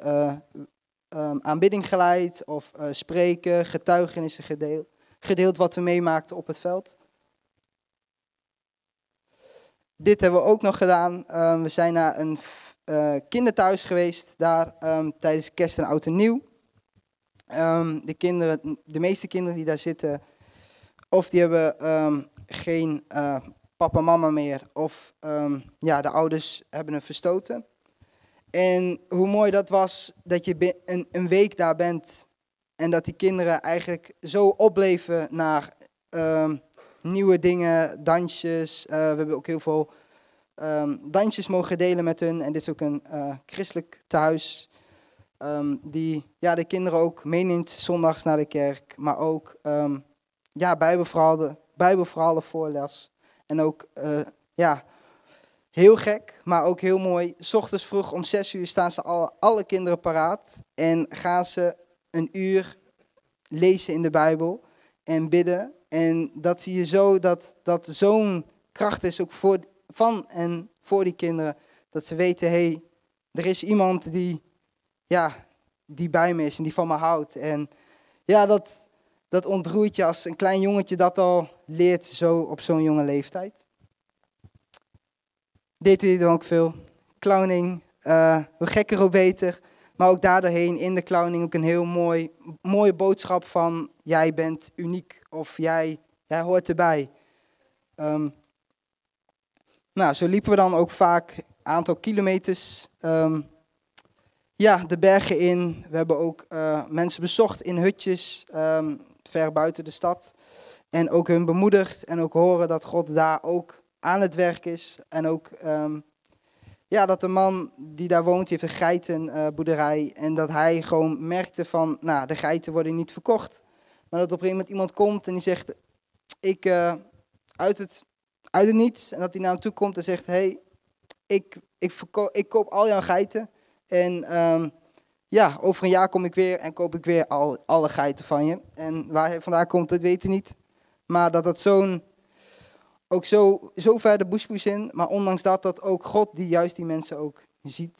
ehm, aanbidding geleid of eh, spreken, getuigenissen gedeeld, gedeeld wat we meemaakten op het veld. Dit hebben we ook nog gedaan. Ehm, we zijn naar een eh, kinderthuis geweest daar ehm, tijdens kerst en oud en nieuw. Ehm, de, kinderen, de meeste kinderen die daar zitten, of die hebben geen eh, papa en mama meer, of ja, de ouders hebben hem verstoten. En hoe mooi dat was dat je een, een week daar bent en dat die kinderen eigenlijk zo opleven naar nieuwe dingen, dansjes. Eh, we hebben ook heel veel ehm, dansjes mogen delen met hun. En dit is ook een eh, christelijk thuis. ehm, die ja, de kinderen ook meeneemt zondags naar de kerk. Maar ook ehm, ja, bijbelverhalen, bijbelverhalen voorles. En ook eh, ja, heel gek, maar ook heel mooi. S ochtends vroeg om zes uur staan ze alle kinderen paraat. En gaan ze een uur lezen in de Bijbel en bidden. En dat zie je zo, dat, dat zo'n kracht is ook voor, van en voor die kinderen. Dat ze weten, hé, hey, er is iemand die, ja, die bij me is en die van me houdt. En ja, dat, dat ontroert je als een klein jongetje dat al leert zo op zo'n jonge leeftijd. Deed hij dan ook veel. Clowning, eh, hoe gekker hoe beter. Maar ook daardoorheen in de clowning ook een heel mooi, mooie boodschap van jij bent uniek of jij, jij hoort erbij. Ehm, nou, zo liepen we dan ook vaak een aantal kilometers ehm, ja, de bergen in. We hebben ook eh, mensen bezocht in hutjes ehm, ver buiten de stad. En ook hun bemoedigd en ook horen dat God daar ook aan het werk is. En ook ja, dat de man die daar woont, heeft een geitenboerderij. en dat hij gewoon merkte van, nou, de geiten worden niet verkocht. Maar dat op een gegeven moment iemand komt en die zegt, ik, eh, uit, het, uit het niets. En dat hij naar hem toe komt en zegt, hey, ik, ik, ik koop al jouw geiten. En ehm, ja, over een jaar kom ik weer en koop ik weer al, alle geiten van je. En waar hij vandaan komt, dat weet hij niet. Maar dat dat zo'n, ook zo, zo ver de bushpoes in. Maar ondanks dat, dat ook God die juist die mensen ook ziet.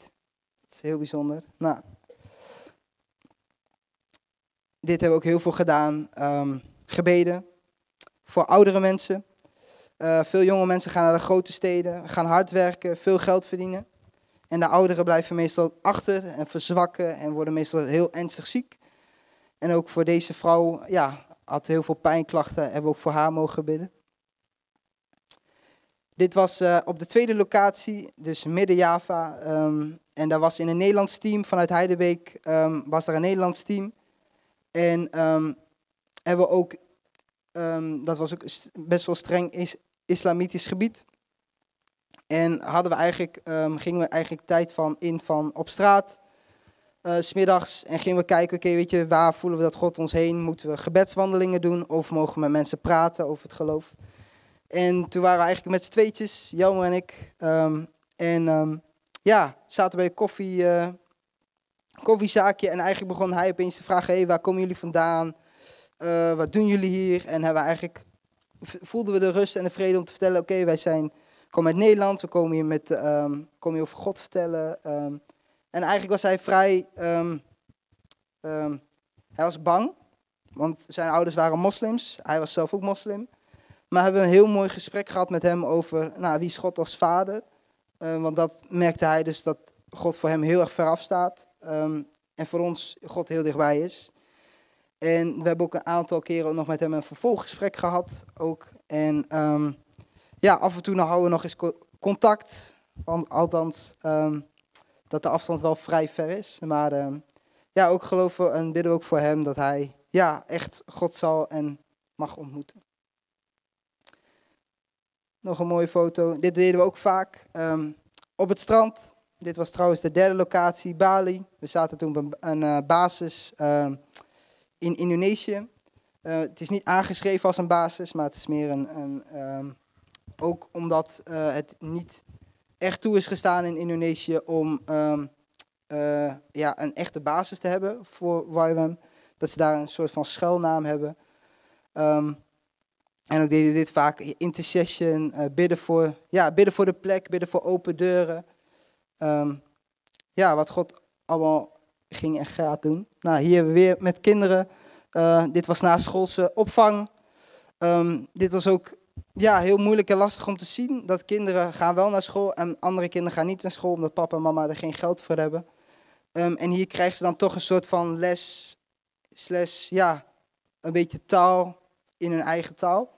Dat is heel bijzonder. Nou, dit hebben we ook heel veel gedaan. ehm, gebeden voor oudere mensen. Eh, veel jonge mensen gaan naar de grote steden, gaan hard werken, veel geld verdienen. En de ouderen blijven meestal achter en verzwakken en worden meestal heel ernstig ziek. En ook voor deze vrouw, ja, had heel veel pijnklachten, hebben we ook voor haar mogen bidden. Dit was eh, op de tweede locatie, dus midden Java. ehm, en daar was in een Nederlands team vanuit Heidebeek, ehm, was daar een Nederlands team. En ehm, hebben we ook, dat was ook best wel streng is, islamitisch gebied. En hadden we eigenlijk, gingen we eigenlijk tijd van in van op straat, s smiddags. En gingen we kijken, oké, weet je, waar voelen we dat God ons heen? Moeten we gebedswandelingen doen? Of mogen we met mensen praten over het geloof? En toen waren we eigenlijk met z'n tweetjes, Jelmer en ik. ehm, en ehm, ja, zaten bij een koffie, eh, koffiezaakje. En eigenlijk begon hij opeens te vragen, hey, waar komen jullie vandaan? Eh, wat doen jullie hier? En hebben we eigenlijk, voelden we de rust en de vrede om te vertellen, oké, wij zijn, komen uit Nederland. We komen hier, met, ehm, komen hier over God vertellen. en eigenlijk was hij vrij, hij was bang, want zijn ouders waren moslims. Hij was zelf ook moslim. Maar hebben we een heel mooi gesprek gehad met hem over nou, wie is God als vader. Eh, want dat merkte hij dus dat God voor hem heel erg veraf staat. ehm, en voor ons God heel dichtbij is. En we hebben ook een aantal keren nog met hem een vervolggesprek gehad. Ook. En ehm, ja, af en toe houden we nog eens co- contact. Want althans, ehm, dat de afstand wel vrij ver is. Maar ja, ook geloven en bidden we ook voor hem dat hij ja, echt God zal en mag ontmoeten. Nog een mooie foto. Dit deden we ook vaak ehm, op het strand. Dit was trouwens de derde locatie, Bali. We zaten toen op een, eh, basis ehm, in Indonesië. Eh, het is niet aangeschreven als een basis, maar het is meer een. ehm, ook omdat eh, het niet echt toe is gestaan in Indonesië om ja, een echte basis te hebben voor YWAM. Dat ze daar een soort van schuilnaam hebben. En ook deden dit vaak, intercession, eh, bidden, voor, ja, bidden voor de plek, bidden voor open deuren. Ehm, ja, wat God allemaal ging en gaat doen. Nou, hier hebben we weer met kinderen. eh, dit was na schoolse opvang. Ehm, dit was ook ja, heel moeilijk en lastig om te zien. Dat kinderen gaan wel naar school en andere kinderen gaan niet naar school omdat papa en mama er geen geld voor hebben. Ehm, en hier krijgen ze dan toch een soort van les, slash, ja, een beetje taal in hun eigen taal.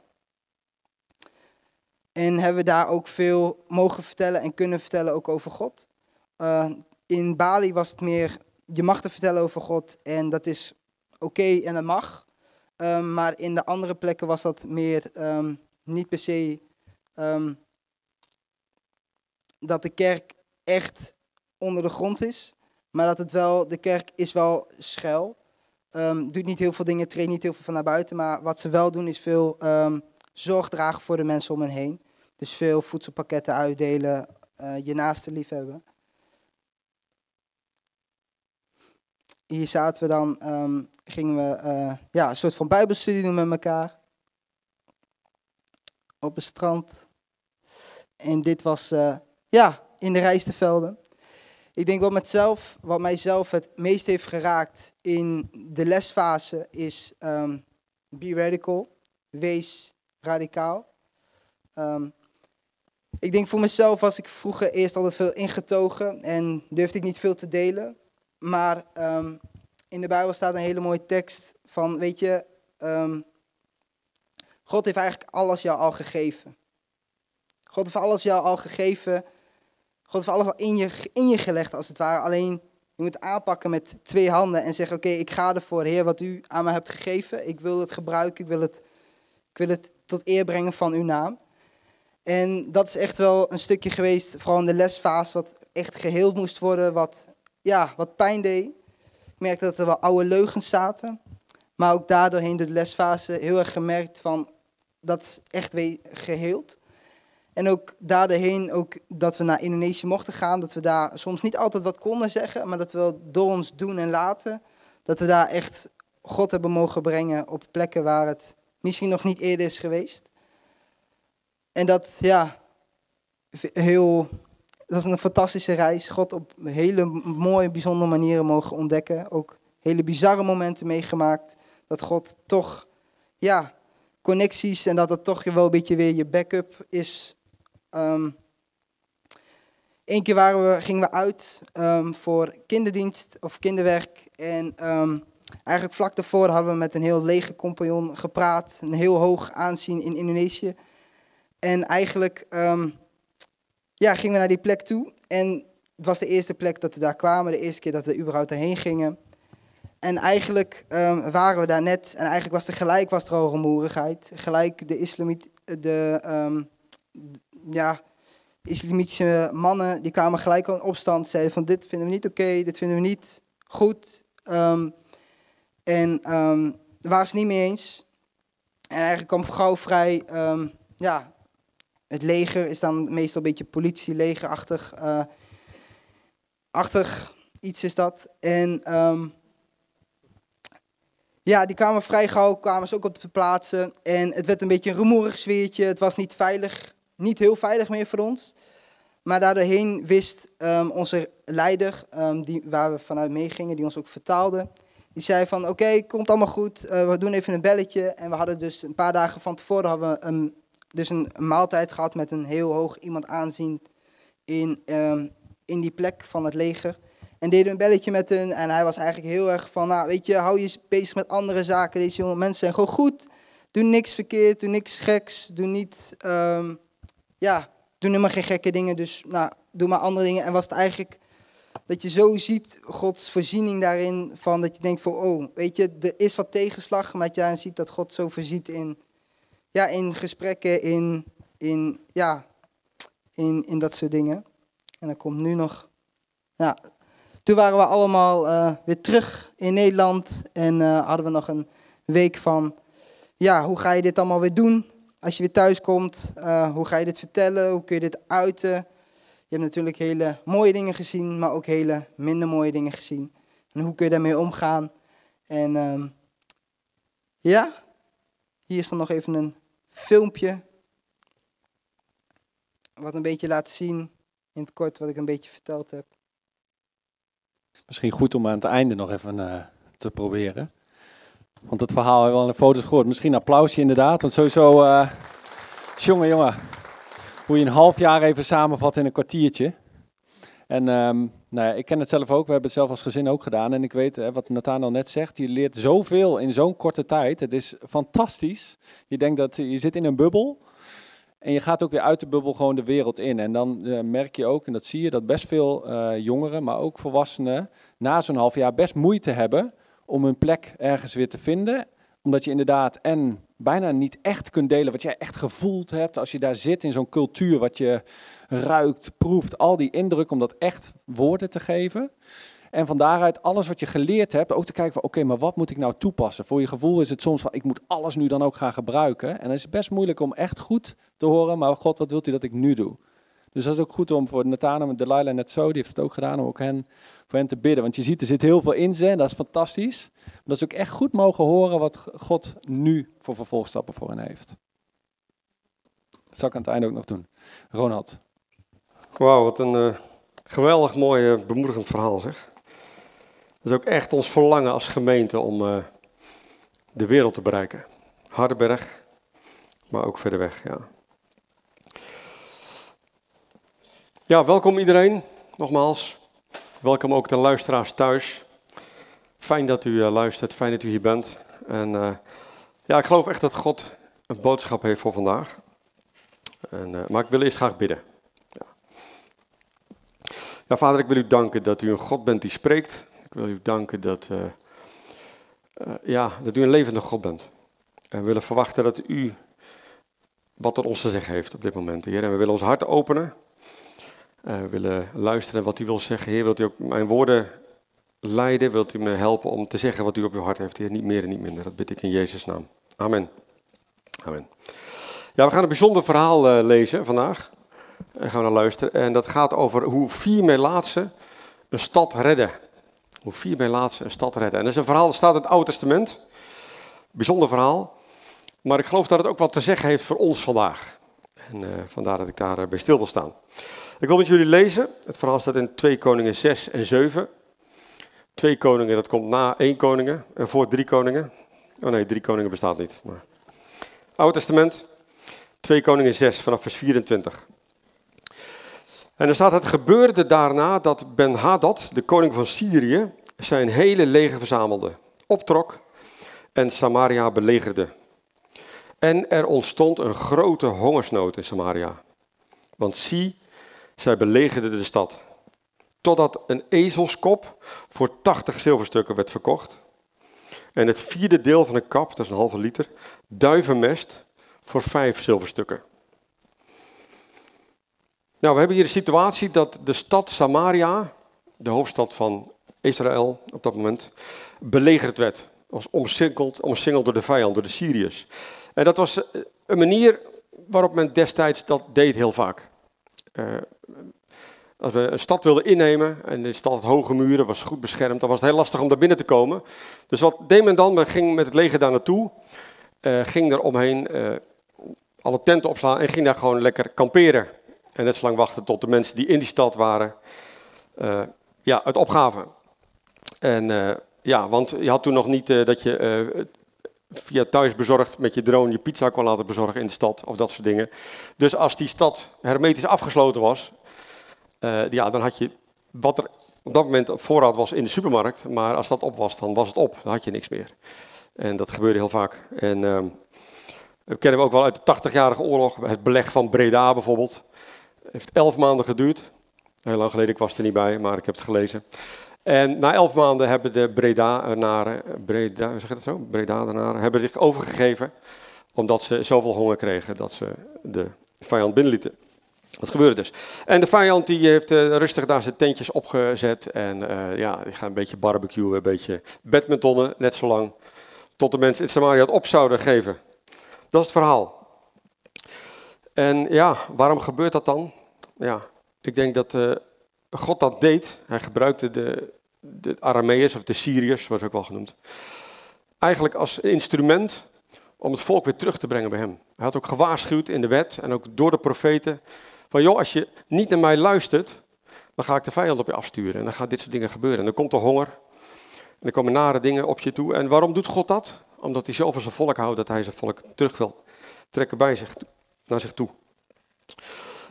En hebben daar ook veel mogen vertellen en kunnen vertellen ook over God. Eh, in Bali was het meer, je mag er vertellen over God en dat is oké en dat mag. Ehm, maar in de andere plekken was dat meer ehm, niet per se ehm, dat de kerk echt onder de grond is. Maar dat het wel, de kerk is wel schuil. Doet niet heel veel dingen, treedt niet heel veel van naar buiten. Maar wat ze wel doen is veel zorg dragen voor de mensen om hen heen. Dus veel voedselpakketten uitdelen, eh, je naaste liefhebben. Hier zaten we dan, ehm, gingen we eh, ja, een soort van bijbelstudie doen met elkaar. Op het strand. En dit was eh, ja, in de rijstevelden. Ik denk wat, met zelf, wat mijzelf het meest heeft geraakt in de lesfase is ehm, be radical. Wees radicaal. Ehm, ik denk voor mezelf was ik vroeger eerst altijd veel ingetogen en durfde ik niet veel te delen. Maar ehm, in de Bijbel staat een hele mooie tekst van, weet je, ehm, God heeft eigenlijk alles jou al gegeven. God heeft alles jou al gegeven. God heeft alles al in je, in je gelegd, als het ware. Alleen, je moet aanpakken met twee handen en zeggen, oké, ik ga ervoor, Heer, wat u aan me hebt gegeven. Ik wil het gebruiken, ik wil het, ik wil het tot eer brengen van uw naam. En dat is echt wel een stukje geweest, vooral in de lesfase, wat echt geheeld moest worden, wat, ja, wat pijn deed. Ik merkte dat er wel oude leugens zaten. Maar ook daardoorheen, door de lesfase, heel erg gemerkt van, dat is echt weer geheeld. En ook daardoorheen ook dat we naar Indonesië mochten gaan. Dat we daar soms niet altijd wat konden zeggen, maar dat we door ons doen en laten, dat we daar echt God hebben mogen brengen op plekken waar het misschien nog niet eerder is geweest. En dat, ja, heel, dat is een fantastische reis. God op hele mooie, bijzondere manieren mogen ontdekken. Ook hele bizarre momenten meegemaakt. Dat God toch, ja, connecties en dat het toch wel een beetje weer je backup is. Ehm Eén keer waren we, gingen we uit ehm, voor kinderdienst of kinderwerk. En ehm, eigenlijk vlak daarvoor hadden we met een heel lege compagnon gepraat. Een heel hoog aanzien in Indonesië. En eigenlijk ehm, ja, gingen we naar die plek toe. En het was de eerste plek dat we daar kwamen. De eerste keer dat we überhaupt erheen gingen. En eigenlijk ehm, waren we daar net. En eigenlijk was er gelijk was er al rumoerigheid. Gelijk de islamiet, de, ehm, ja, islamitische mannen, die kwamen gelijk al in opstand. Zeiden van dit vinden we niet oké, dit vinden we niet goed. En daar waren ze niet mee eens. En eigenlijk kwam gauw vrij, ja, het leger is dan meestal een beetje politie, legerachtig. eh, achtig iets is dat. En ehm, ja, die kwamen vrij gauw, kwamen ze ook op de plaatsen. En het werd een beetje een rumoerig sfeertje. Het was niet veilig, niet heel veilig meer voor ons. Maar daardoorheen wist ehm, onze leider, ehm, die, waar we vanuit meegingen, die ons ook vertaalde, Die zei van, oké, komt allemaal goed, eh, we doen even een belletje. En we hadden dus een paar dagen van tevoren hadden we een, dus een, maaltijd gehad met een heel hoog iemand aanzien in, ehm, in die plek van het leger. En deden een belletje met hun en hij was eigenlijk heel erg van, nou weet je, hou je bezig met andere zaken. Deze jonge mensen zijn gewoon goed, doe niks verkeerd, doe niks geks, doe niet, ehm, ja, doe helemaal geen gekke dingen. Dus nou, doe maar andere dingen. En was het eigenlijk dat je zo ziet Gods voorziening daarin, van dat je denkt van, oh, weet je, er is wat tegenslag, maar dat je ziet dat God zo voorziet in, ja, in gesprekken, in, in, ja, in, in dat soort dingen. En dan komt nu nog, ja, toen waren we allemaal eh, weer terug in Nederland en eh, hadden we nog een week van, ja, hoe ga je dit allemaal weer doen? Als je weer thuis komt, eh, hoe ga je dit vertellen? Hoe kun je dit uiten? Je hebt natuurlijk hele mooie dingen gezien, maar ook hele minder mooie dingen gezien. En hoe kun je daarmee omgaan? En ehm, ja, hier is dan nog even een filmpje. Wat een beetje laat zien, in het kort, wat ik een beetje verteld heb. Misschien goed om aan het einde nog even eh, te proberen. Want het verhaal hebben we al in foto's gehoord. Misschien een applausje inderdaad. Want sowieso, eh jongen, jongen. Hoe je een half jaar even samenvat in een kwartiertje. En ehm, nou ja, ik ken het zelf ook. We hebben het zelf als gezin ook gedaan. En ik weet hè, wat Nathanael net zegt. Je leert zoveel in zo'n korte tijd. Het is fantastisch. Je denkt dat je zit in een bubbel. En je gaat ook weer uit de bubbel gewoon de wereld in. En dan eh, merk je ook, en dat zie je, dat best veel eh, jongeren, maar ook volwassenen, na zo'n half jaar best moeite hebben om hun plek ergens weer te vinden. Omdat je inderdaad en bijna niet echt kunt delen wat jij echt gevoeld hebt als je daar zit in zo'n cultuur, wat je ruikt, proeft, al die indruk om dat echt woorden te geven. En van daaruit alles wat je geleerd hebt, ook te kijken van oké, maar wat moet ik nou toepassen? Voor je gevoel is het soms van ik moet alles nu dan ook gaan gebruiken. En dan is het best moeilijk om echt goed te horen, maar God, wat wilt u dat ik nu doe? Dus dat is ook goed om voor Nathanael en Delilah net zo, die heeft het ook gedaan, om ook hen, voor hen te bidden. Want je ziet, er zit heel veel in ze en dat is fantastisch. Maar dat is ook echt goed mogen horen wat God nu voor vervolgstappen voor hen heeft. Dat zal ik aan het einde ook nog doen. Ronald. Wauw, wat een eh, geweldig mooi, eh, bemoedigend verhaal zeg. Dat is ook echt ons verlangen als gemeente om eh, de wereld te bereiken. Hardenberg, maar ook verder weg, ja. Ja, welkom iedereen, nogmaals. Welkom ook de luisteraars thuis. Fijn dat u eh, luistert, fijn dat u hier bent. En eh, ja, ik geloof echt dat God een boodschap heeft voor vandaag. En, eh, maar ik wil eerst graag bidden. Ja. ja, vader, ik wil u danken dat u een God bent die spreekt. Ik wil u danken dat, ja, dat u een levende God bent. En we willen verwachten dat u wat tot ons te zeggen heeft op dit moment, Heer. En we willen ons hart openen. Eh, willen luisteren wat u wil zeggen. Heer, wilt u ook mijn woorden leiden? Wilt u me helpen om te zeggen wat u op uw hart heeft, Heer? Niet meer en niet minder. Dat bid ik in Jezus' naam. Amen. Amen. Ja, we gaan een bijzonder verhaal eh, lezen vandaag. En gaan we naar luisteren. En dat gaat over hoe vier Melaatsen een stad redden. Hoe vier Melaatsen een stad redden. En dat is een verhaal dat staat in het Oude Testament. Bijzonder verhaal. Maar ik geloof dat het ook wat te zeggen heeft voor ons vandaag. En eh, vandaar dat ik daar bij stil wil staan. Ik wil met jullie lezen. Het verhaal staat in 2 Koningen 6 en 7. Twee koningen, dat komt na één koningen en voor drie koningen. Oh nee, drie koningen bestaat niet. Maar... Oude Testament, 2 Koningen 6 vanaf vers 24. En er staat, het gebeurde daarna dat Ben-Hadad, de koning van Syrië, zijn hele leger verzamelde, optrok en Samaria belegerde. En er ontstond een grote hongersnood in Samaria. Want zie, zij belegerden de stad. Totdat een ezelskop voor 80 zilverstukken werd verkocht. En het vierde deel van een kap, dat is een halve liter, duivenmest voor vijf zilverstukken. Nou, we hebben hier de situatie dat de stad Samaria, de hoofdstad van Israël op dat moment, belegerd werd. Was omsingeld, omsingeld door de vijand, door de Syriërs. En dat was een manier waarop men destijds dat deed heel vaak. Uh, als we een stad wilden innemen en de stad had hoge muren, was goed beschermd, dan was het heel lastig om daar binnen te komen. Dus wat deed men dan? Men ging met het leger daar naartoe, uh, ging er omheen uh, alle tenten opslaan en ging daar gewoon lekker kamperen. En net zo lang wachten tot de mensen die in die stad waren, ja, het opgaven. En ja, want je had toen nog niet eh, dat je eh, via thuisbezorgd met je drone je pizza kon laten bezorgen in de stad of dat soort dingen. Dus als die stad hermetisch afgesloten was, eh, ja, dan had je wat er op dat moment op voorraad was in de supermarkt, maar als dat op was, dan was het op, dan had je niks meer. En dat gebeurde heel vaak. En dat kennen we ook wel uit de 80-jarige oorlog, het beleg van Breda bijvoorbeeld. Heeft elf maanden geduurd. Heel lang geleden, ik was er niet bij, maar ik heb het gelezen. En na elf maanden hebben de Bredanaren, Breda, zeg dat zo? Bredanaren, hebben zich overgegeven omdat ze zoveel honger kregen dat ze de vijand binnenlieten. Dat gebeurde dus. En de vijand die heeft eh, rustig daar zijn tentjes opgezet en eh, ja, die gaan een beetje barbecuen, een beetje badmintonnen, net zo lang, tot de mensen in Samaria het op zouden geven. Dat is het verhaal. En ja, waarom gebeurt dat dan? Ja, ik denk dat eh, God dat deed. Hij gebruikte de, de Arameërs of de Syriërs, zoals ook wel genoemd. Eigenlijk als instrument om het volk weer terug te brengen bij hem. Hij had ook gewaarschuwd in de wet en ook door de profeten. Van joh, als je niet naar mij luistert, dan ga ik de vijand op je afsturen. En dan gaat dit soort dingen gebeuren. En dan komt er honger. En dan komen nare dingen op je toe. En waarom doet God dat? Omdat hij zo van zijn volk houdt dat hij zijn volk terug wil trekken bij zich, naar zich toe.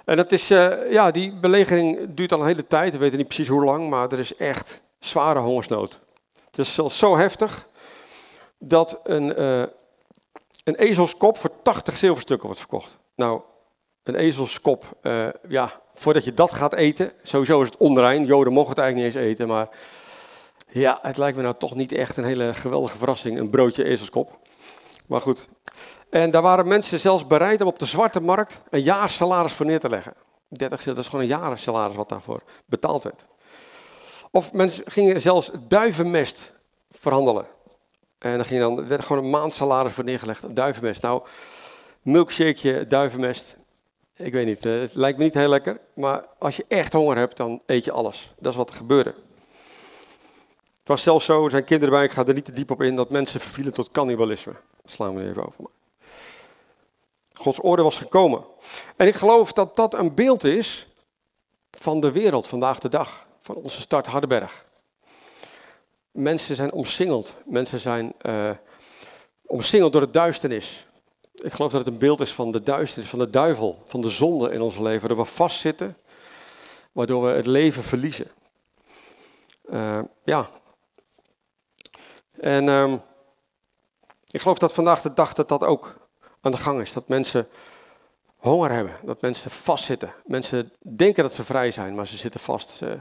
En dat is, uh, ja, die belegering duurt al een hele tijd. We weten niet precies hoe lang, maar er is echt zware hongersnood. Het is zelfs zo heftig dat een, uh, een ezelskop voor 80 zilverstukken wordt verkocht. Nou, een ezelskop, uh, ja, voordat je dat gaat eten, sowieso is het onrein. Joden mogen het eigenlijk niet eens eten, maar ja, het lijkt me nou toch niet echt een hele geweldige verrassing, een broodje ezelskop. Maar goed. En daar waren mensen zelfs bereid om op de zwarte markt een jaar salaris voor neer te leggen. 30 dat is gewoon een jaarsalaris wat daarvoor betaald werd. Of mensen gingen zelfs duivenmest verhandelen. En dan, ging dan werd gewoon een maand salaris voor neergelegd op duivenmest. Nou, milkshakeje, duivenmest. Ik weet niet, het lijkt me niet heel lekker. Maar als je echt honger hebt, dan eet je alles. Dat is wat er gebeurde. Het was zelfs zo, er zijn kinderen bij, ik ga er niet te diep op in, dat mensen vervielen tot cannibalisme. Dat slaan we er even over. Gods orde was gekomen. En ik geloof dat dat een beeld is van de wereld vandaag de dag. Van onze stad Hardenberg. Mensen zijn omsingeld. Mensen zijn uh, omsingeld door de duisternis. Ik geloof dat het een beeld is van de duisternis, van de duivel, van de zonde in ons leven. Waardoor we vastzitten, waardoor we het leven verliezen. Uh, ja, en um, ik geloof dat vandaag de dag dat dat ook aan de gang is. Dat mensen honger hebben, dat mensen vastzitten. Mensen denken dat ze vrij zijn, maar ze zitten vast. Ze,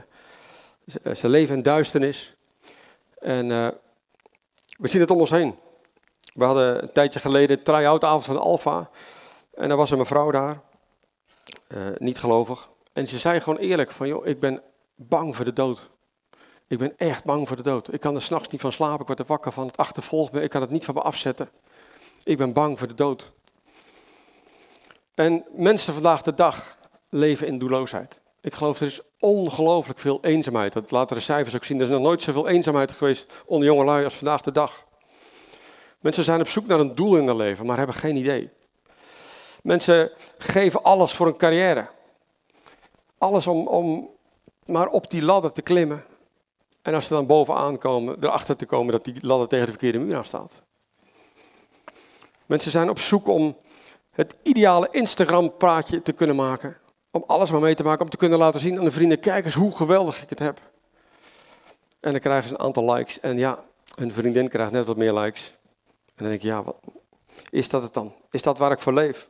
ze, ze leven in duisternis. En uh, we zien het om ons heen. We hadden een tijdje geleden try-out avond van Alfa. En er was een mevrouw daar, uh, niet gelovig. En ze zei gewoon eerlijk van, joh, ik ben bang voor de dood. Ik ben echt bang voor de dood. Ik kan er s'nachts niet van slapen. Ik word er wakker van. Het achtervolgt me. Ik kan het niet van me afzetten. Ik ben bang voor de dood. En mensen vandaag de dag leven in doelloosheid. Ik geloof er is ongelooflijk veel eenzaamheid. Dat laten de cijfers ook zien. Er is nog nooit zoveel eenzaamheid geweest onder jongelui als vandaag de dag. Mensen zijn op zoek naar een doel in hun leven, maar hebben geen idee. Mensen geven alles voor een carrière. Alles om, om maar op die ladder te klimmen. En als ze dan bovenaan komen, erachter te komen dat die ladder tegen de verkeerde muur aan staat. Mensen zijn op zoek om het ideale Instagram-praatje te kunnen maken. Om alles maar mee te maken, om te kunnen laten zien aan de vrienden, kijk eens hoe geweldig ik het heb. En dan krijgen ze een aantal likes. En ja, hun vriendin krijgt net wat meer likes. En dan denk je, ja, wat is dat het dan? Is dat waar ik voor leef?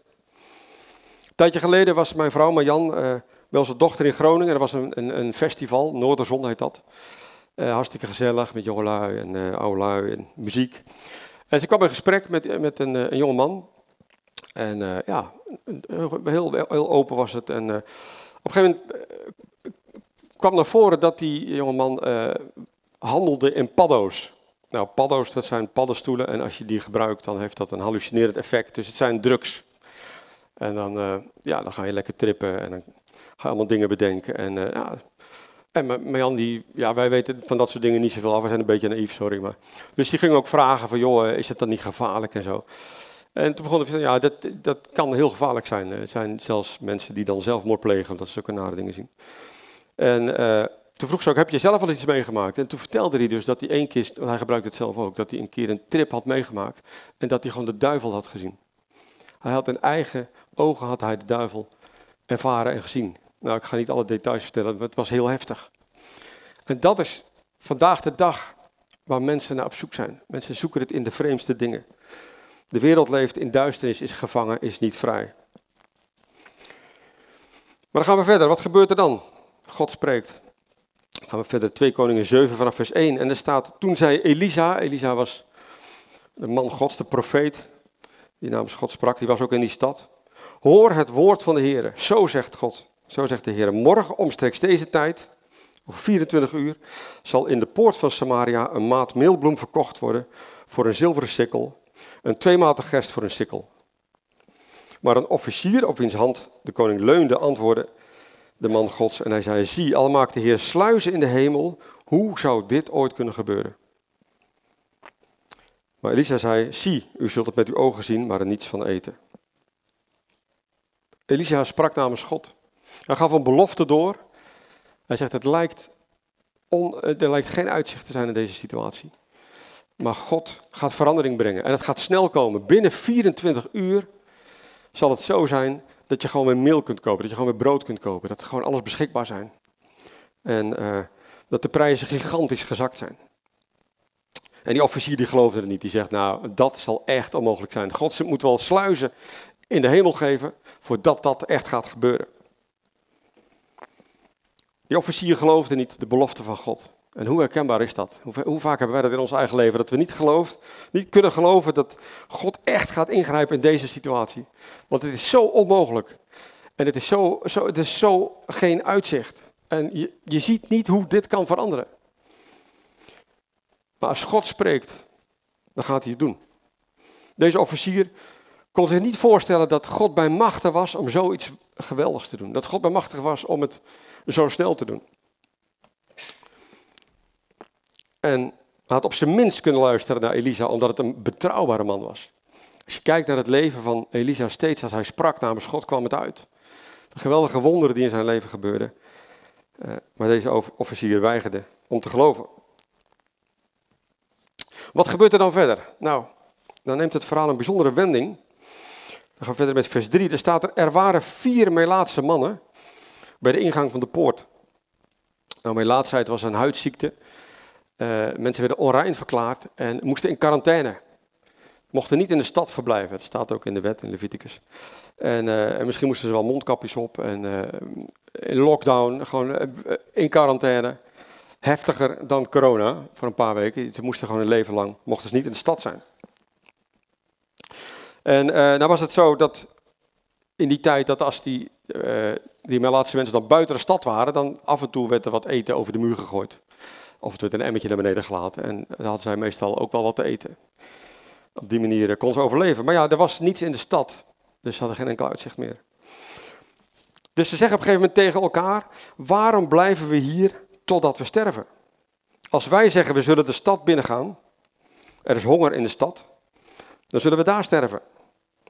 Een tijdje geleden was mijn vrouw Marjan, uh, wel zijn dochter in Groningen. Er was een, een, een festival, Noorderzon heet dat. Uh, hartstikke gezellig met jongelui en uh, en muziek. En ze kwam in gesprek met, met een, een jonge man. En uh, ja, heel, heel open was het. En op een gegeven moment kwam naar voren dat die jongeman handelde in paddo's. Nou, paddo's, dat zijn paddenstoelen. En als je die gebruikt, dan heeft dat een hallucinerend effect. Dus het zijn drugs. En dan, ja, dan ga je lekker trippen en dan ga je allemaal dingen bedenken. En ja, en Marjan, die, ja, wij weten van dat soort dingen niet zoveel af. We zijn een beetje naïef, sorry. Maar. Dus die ging ook vragen van, joh, is het dan niet gevaarlijk en zo. En toen begon ik van, ja, dat, dat kan heel gevaarlijk zijn. Er zijn zelfs mensen die dan zelfmoord plegen, omdat ze zulke nare dingen zien. En uh, toen vroeg ze ook, heb je zelf al iets meegemaakt? En toen vertelde hij dus dat hij één keer, hij gebruikt het zelf ook, dat hij een keer een trip had meegemaakt. En dat hij gewoon de duivel had gezien. Hij had in eigen ogen had hij de duivel ervaren en gezien. Nou, ik ga niet alle details vertellen, maar het was heel heftig. En dat is vandaag de dag waar mensen naar op zoek zijn. Mensen zoeken het in de vreemdste dingen. De wereld leeft in duisternis, is gevangen, is niet vrij. Maar dan gaan we verder. Wat gebeurt er dan? God spreekt. Dan gaan we verder, 2 Koningen 7 vanaf vers 1. En er staat, toen zei Elisa, Elisa was de man gods, de profeet, die namens God sprak, die was ook in die stad. Hoor het woord van de Heer. Zo zegt God, zo zegt de Heer. Morgen omstreeks deze tijd, over 24 uur, zal in de poort van Samaria een maat meelbloem verkocht worden voor een zilveren sikkel, een tweematig gerst voor een sikkel. Maar een officier op wiens hand de koning leunde antwoordde de man gods en hij zei, zie, al maakt de Heer sluizen in de hemel, hoe zou dit ooit kunnen gebeuren? Maar Elisa zei, zie, u zult het met uw ogen zien, maar er niets van eten. Elisa sprak namens God. Hij gaf een belofte door. Hij zegt, het lijkt er lijkt geen uitzicht te zijn in deze situatie. Maar God gaat verandering brengen. En het gaat snel komen. Binnen 24 uur zal het zo zijn dat je gewoon weer meel kunt kopen. Dat je gewoon weer brood kunt kopen. Dat er gewoon alles beschikbaar zijn. En uh, dat de prijzen gigantisch gezakt zijn. En die officier die geloofde er niet. Die zegt, nou, dat zal echt onmogelijk zijn. God moet wel sluizen in de hemel geven voordat dat echt gaat gebeuren. Die officier geloofde niet de belofte van God. En hoe herkenbaar is dat? Hoe, hoe, vaak hebben wij dat in ons eigen leven? Dat we niet, gelooft, niet kunnen geloven dat God echt gaat ingrijpen in deze situatie. Want het is zo onmogelijk. En het is zo, zo, het is zo geen uitzicht. En je, je ziet niet hoe dit kan veranderen. Maar als God spreekt, dan gaat hij het doen. Deze officier kon zich niet voorstellen dat God bij machten was om zoiets geweldigs te doen. Dat God bij machten was om het zo snel te doen. En had op zijn minst kunnen luisteren naar Elisa, omdat het een betrouwbare man was. Als je kijkt naar het leven van Elisa, steeds als hij sprak namens God, kwam het uit. De geweldige wonderen die in zijn leven gebeurden. Uh, maar deze officier weigerde om te geloven. Wat gebeurt er dan verder? Nou, dan neemt het verhaal een bijzondere wending. Dan gaan we verder met vers 3. Er staat er, er waren vier Melaatse mannen bij de ingang van de poort. Nou, melaatsheid was een huidziekte. Uh, mensen werden onrein verklaard en moesten in quarantaine. Mochten niet in de stad verblijven. Dat staat ook in de wet in Leviticus. En, uh, en misschien moesten ze wel mondkapjes op en uh, in lockdown, gewoon in quarantaine heftiger dan corona voor een paar weken. Ze moesten gewoon een leven lang, mochten ze niet in de stad zijn. En nou was het zo dat in die tijd dat als die, uh, die Melaatse mensen dan buiten de stad waren, dan af en toe werd er wat eten over de muur gegooid. Of het werd een emmertje naar beneden gelaten. En dan hadden zij meestal ook wel wat te eten. Op die manier eh, kon ze overleven. Maar ja, er was niets in de stad. Dus ze hadden geen enkel uitzicht meer. Dus ze zeggen op een gegeven moment tegen elkaar: waarom blijven we hier totdat we sterven. Als wij zeggen we zullen de stad binnengaan, er is honger in de stad, dan zullen we daar sterven.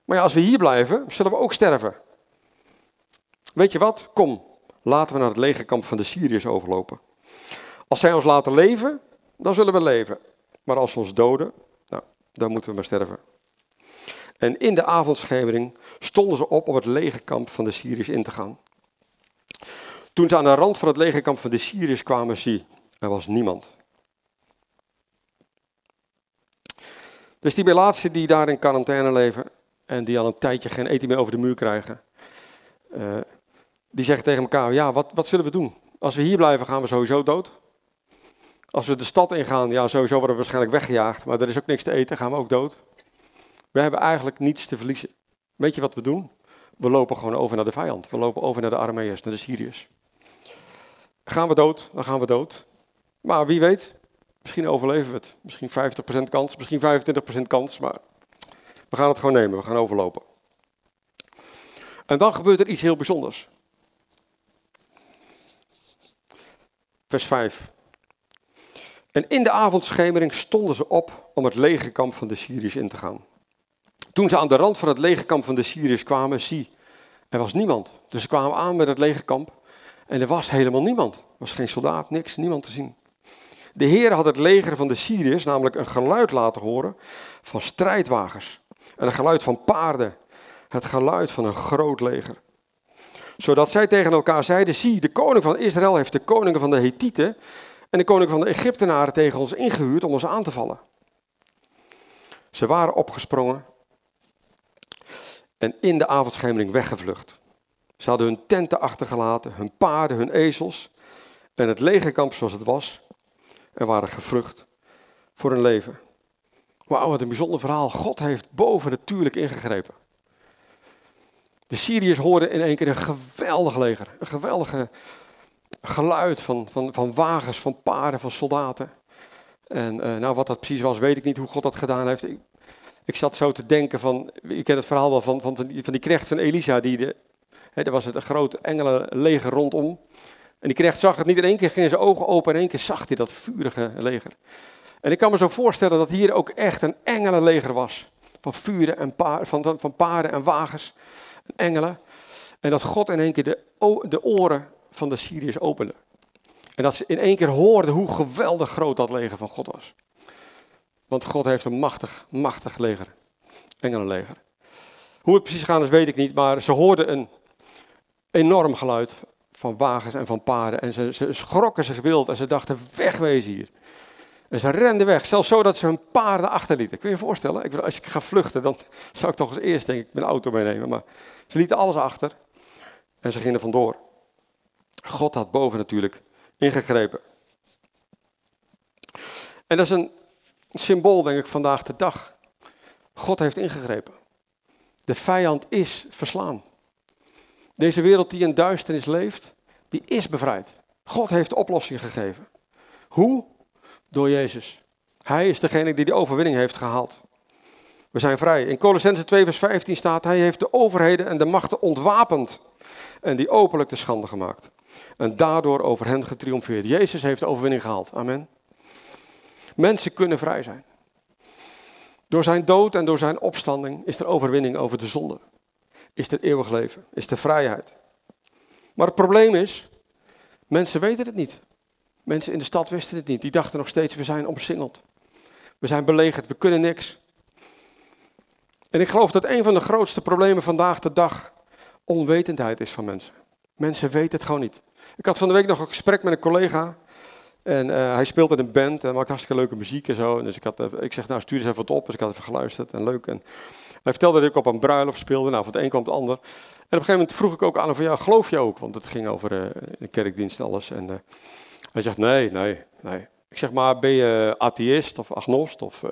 Maar ja, als we hier blijven, zullen we ook sterven. Weet je wat? Kom, laten we naar het legerkamp van de Syriërs overlopen. Als zij ons laten leven, dan zullen we leven. Maar als ze ons doden, nou, dan moeten we maar sterven. En in de avondschemering stonden ze op om het legerkamp van de Syriërs in te gaan. Toen ze aan de rand van het legerkamp van de Syriërs kwamen, zie, er was niemand. Dus die Melaatsen die daar in quarantaine leven en die al een tijdje geen eten meer over de muur krijgen, uh, die zeggen tegen elkaar, ja, wat, wat zullen we doen? Als we hier blijven, gaan we sowieso dood. Als we de stad ingaan, ja, sowieso worden we waarschijnlijk weggejaagd, maar er is ook niks te eten, gaan we ook dood. We hebben eigenlijk niets te verliezen. Weet je wat we doen? We lopen gewoon over naar de vijand. We lopen over naar de Arameërs, naar de Syriërs. Gaan we dood, dan gaan we dood. Maar wie weet, misschien overleven we het. Misschien 50% kans, misschien 25% kans, maar we gaan het gewoon nemen, we gaan overlopen. En dan gebeurt er iets heel bijzonders. Vers 5. En in de avondschemering stonden ze op om het legerkamp van de Syriërs in te gaan. Toen ze aan de rand van het legerkamp van de Syriërs kwamen, zie, er was niemand. Dus ze kwamen aan met het legerkamp en er was helemaal niemand. was geen soldaat, niks, niemand te zien. De Heer had het leger van de Syriërs namelijk een geluid laten horen van strijdwagens. En een geluid van paarden. Het geluid van een groot leger. Zodat zij tegen elkaar zeiden, zie, de koning van Israël heeft de koningen van de Hethieten en de koning van de Egyptenaren tegen ons ingehuurd om ons aan te vallen. Ze waren opgesprongen en in de avondschemering weggevlucht. Ze hadden hun tenten achtergelaten, hun paarden, hun ezels en het legerkamp zoals het was en waren gevlucht voor hun leven. Wauw, wat een bijzonder verhaal. God heeft boven natuurlijk ingegrepen. De Syriërs hoorden in één keer een geweldig leger. Een geweldige geluid van, van, van wagens, van paarden, van soldaten. En uh, nou, wat dat precies was, weet ik niet hoe God dat gedaan heeft. Ik, ik zat zo te denken van, je kent het verhaal wel van, van, van, die, van die knecht van Elisa, die de, hè, er was het een groot engelenleger rondom. En die knecht zag het niet in één keer, gingen zijn ogen open en in één keer zag hij dat vurige leger. En ik kan me zo voorstellen dat hier ook echt een engelenleger was. Van vuren en paarden, van, van paarden en wagens, engelen. En dat God in één keer de, de oren van de Syriërs opende. En dat ze in één keer hoorden hoe geweldig groot dat leger van God was. Want God heeft een machtig, machtig leger. Engelenleger. Hoe het precies gaat is weet ik niet, maar ze hoorden een enorm geluid van wagens en van paarden. En ze, schrokken zich wild en ze dachten, wegwezen hier. En ze renden weg, zelfs zo dat ze hun paarden achterlieten. Kun je je voorstellen? Ik, als ik ga vluchten, dan zou ik toch eens eerst denk ik mijn auto meenemen. Maar ze lieten alles achter en ze gingen vandoor. God had boven natuurlijk ingegrepen. En dat is een symbool, denk ik, vandaag de dag. God heeft ingegrepen. De vijand is verslaan. Deze wereld die in duisternis leeft, die is bevrijd. God heeft de oplossing gegeven. Hoe? Door Jezus. Hij is degene die de overwinning heeft gehaald. We zijn vrij. In Colossense 2 vers 15 staat, hij heeft de overheden en de machten ontwapend en die openlijk te schande gemaakt. En daardoor over hen getriomfeerd. Jezus heeft de overwinning gehaald. Amen. Mensen kunnen vrij zijn. Door zijn dood en door zijn opstanding is er overwinning over de zonde. Is er eeuwig leven. Is er vrijheid. Maar het probleem is, mensen weten het niet. Mensen in de stad wisten het niet. Die dachten nog steeds, we zijn omsingeld. We zijn belegerd, we kunnen niks. En ik geloof dat een van de grootste problemen vandaag de dag onwetendheid is van mensen. Mensen weten het gewoon niet. Ik had van de week nog een gesprek met een collega. En uh, hij speelt in een band en maakt hartstikke leuke muziek en zo. Dus ik, had, even, ik zeg, nou stuur eens even wat op. Dus ik had even geluisterd en leuk. En hij vertelde dat ik op een bruiloft speelde. Nou, van het een kwam het ander. En op een gegeven moment vroeg ik ook aan hem van, ja, geloof je ook? Want het ging over uh, de kerkdienst en alles. En hij zegt, nee, nee, nee. Ik zeg, maar ben je atheïst of agnost? Of,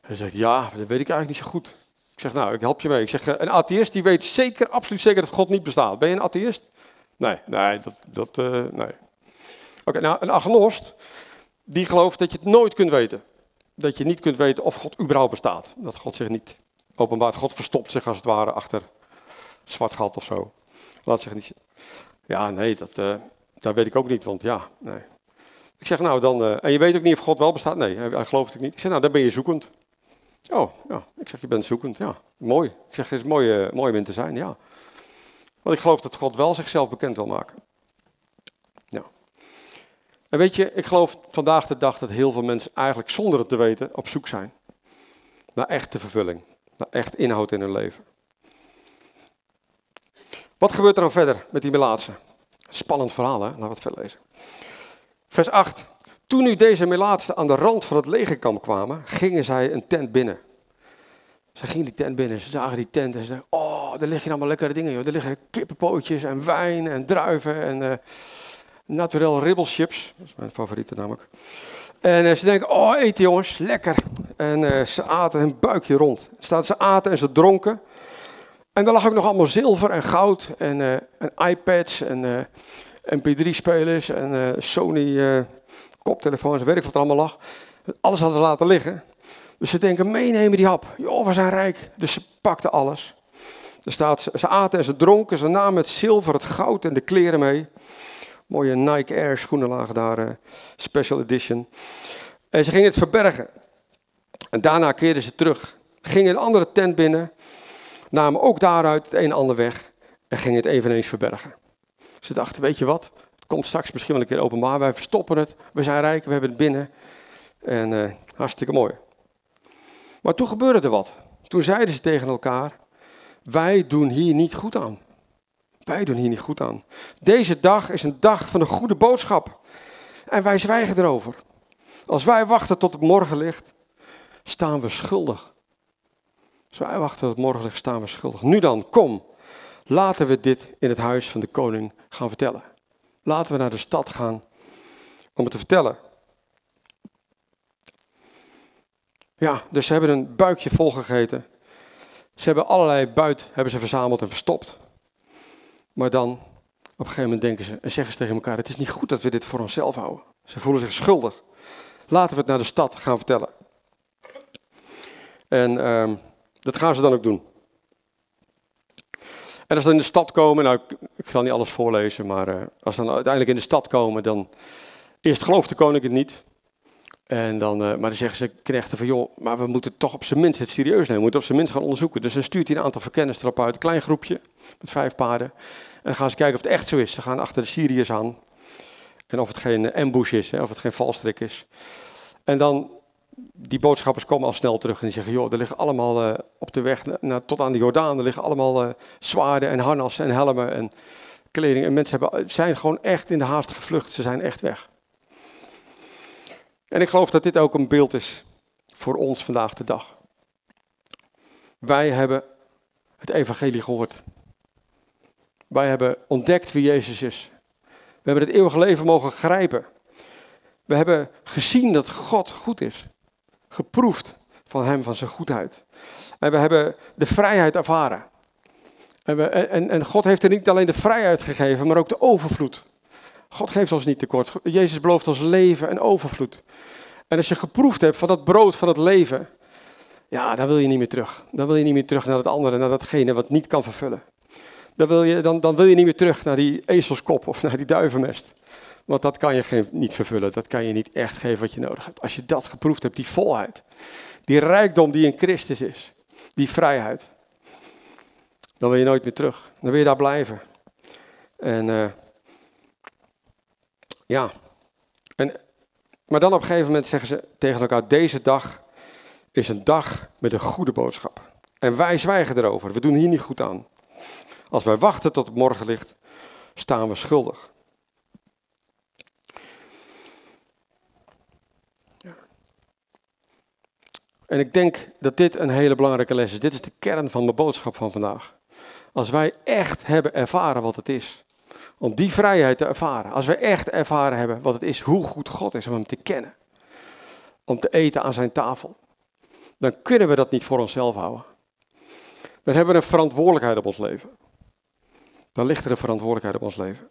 hij zegt, ja, dat weet ik eigenlijk niet zo goed. Ik zeg, nou, ik help je mee. Ik zeg, een atheïst die weet zeker, absoluut zeker dat God niet bestaat. Ben je een atheïst? Nee, nee, dat, dat uh, nee. Oké, nou, een agnost, die gelooft dat je het nooit kunt weten. Dat je niet kunt weten of God überhaupt bestaat. Dat God zich niet openbaart. God verstopt zich als het ware achter zwart gat of zo. Laat zich niet Ja, nee, dat, uh, dat weet ik ook niet, want ja, nee. Ik zeg, nou dan, en je weet ook niet of God wel bestaat? Nee, hij, hij gelooft het niet. Ik zeg, nou, dan ben je zoekend. Oh, ja. Ik zeg, je bent zoekend. Ja, mooi. Ik zeg, het is mooi, uh, mooi om in te zijn, ja. Want ik geloof dat God wel zichzelf bekend wil maken. Ja. En weet je, ik geloof vandaag de dag dat heel veel mensen eigenlijk zonder het te weten op zoek zijn. Naar echte vervulling. Naar echt inhoud in hun leven. Wat gebeurt er dan verder met die melaatse? Spannend verhaal, hè? Laten we het verder lezen. Vers 8. Toen nu deze melaatsten aan de rand van het legerkamp kwamen, gingen zij een tent binnen. Zij gingen die tent binnen, ze zagen die tent en ze zeiden, oh, daar liggen allemaal lekkere dingen, joh. Er liggen kippenpootjes en wijn en druiven en uh, naturel ribbelchips. Dat is mijn favoriete namelijk. En uh, ze denken, oh, eten jongens, lekker. En uh, ze aten hun buikje rond. Staat ze aten en ze dronken. En daar lag ook nog allemaal zilver en goud en, en iPads en mp3-spelers en Sony koptelefoons, weet ik wat er allemaal lag. Alles hadden ze laten liggen. Dus ze denken, meenemen die hap. Joh, we zijn rijk. Dus ze pakten alles. Er staat, ze aten en ze dronken. Ze namen het zilver, het goud en de kleren mee. Mooie Nike Air schoenen lagen daar, uh, special edition. En ze gingen het verbergen. En daarna keerden ze terug. Gingen een andere tent binnen. Namen ook daaruit het een en ander weg. En gingen het eveneens verbergen. Ze dachten, weet je wat? Komt straks misschien wel een keer openbaar. Wij verstoppen het. We zijn rijk, we hebben het binnen. En eh, hartstikke mooi. Maar toen gebeurde er wat. Toen zeiden ze tegen elkaar: Wij doen hier niet goed aan. Wij doen hier niet goed aan. Deze dag is een dag van een goede boodschap. En wij zwijgen erover. Als wij wachten tot het morgenlicht, staan we schuldig. Als wij wachten tot het morgenlicht, staan we schuldig. Nu dan, kom. Laten we dit in het huis van de koning gaan vertellen. Laten we naar de stad gaan om het te vertellen. Ja, dus ze hebben een buikje vol gegeten. Ze hebben allerlei buit hebben ze verzameld en verstopt. Maar dan, op een gegeven moment denken ze en zeggen ze tegen elkaar: Het is niet goed dat we dit voor onszelf houden. Ze voelen zich schuldig. Laten we het naar de stad gaan vertellen. En ehm, dat gaan ze dan ook doen. En als ze in de stad komen, nou, ik, ga niet alles voorlezen, maar uh, als ze dan uiteindelijk in de stad komen, dan eerst gelooft de koning het niet. En dan, uh, maar dan zeggen ze knechten van, joh, maar we moeten toch op zijn minst het serieus nemen. We moeten op zijn minst gaan onderzoeken. Dus dan stuurt hij een aantal verkenners erop uit, een klein groepje met vijf paarden. En dan gaan ze kijken of het echt zo is. Ze gaan achter de Syriërs aan. En of het geen ambush is, hè, of het geen valstrik is. En dan, die boodschappers komen al snel terug en die zeggen, joh, er liggen allemaal uh, op de weg naar, tot aan de Jordaan, er liggen allemaal uh, zwaarden en harnassen en helmen en kleding. En mensen hebben, zijn gewoon echt in de haast gevlucht, ze zijn echt weg. En ik geloof dat dit ook een beeld is voor ons vandaag de dag. Wij hebben het evangelie gehoord. Wij hebben ontdekt wie Jezus is. We hebben het eeuwige leven mogen grijpen. We hebben gezien dat God goed is. Geproefd van Hem, van zijn goedheid. En we hebben de vrijheid ervaren. En, we, en, en God heeft er niet alleen de vrijheid gegeven, maar ook de overvloed. God geeft ons niet tekort. Jezus belooft ons leven en overvloed. En als je geproefd hebt van dat brood van het leven, ja, dan wil je niet meer terug. Dan wil je niet meer terug naar het andere, naar datgene wat niet kan vervullen. Dan wil je, dan, dan wil je niet meer terug naar die ezelskop of naar die duivenmest. Want dat kan je geen, niet vervullen. Dat kan je niet echt geven wat je nodig hebt. Als je dat geproefd hebt, die volheid, die rijkdom die in Christus is, die vrijheid, dan wil je nooit meer terug. Dan wil je daar blijven. En uh, ja, en, maar dan op een gegeven moment zeggen ze tegen elkaar: deze dag is een dag met een goede boodschap. En wij zwijgen erover. We doen hier niet goed aan. Als wij wachten tot het morgenlicht, staan we schuldig. En ik denk dat dit een hele belangrijke les is. Dit is de kern van mijn boodschap van vandaag. Als wij echt hebben ervaren wat het is, om die vrijheid te ervaren, als wij echt ervaren hebben wat het is, hoe goed God is om hem te kennen, om te eten aan zijn tafel, dan kunnen we dat niet voor onszelf houden. Dan hebben we een verantwoordelijkheid op ons leven. Dan ligt er een verantwoordelijkheid op ons leven.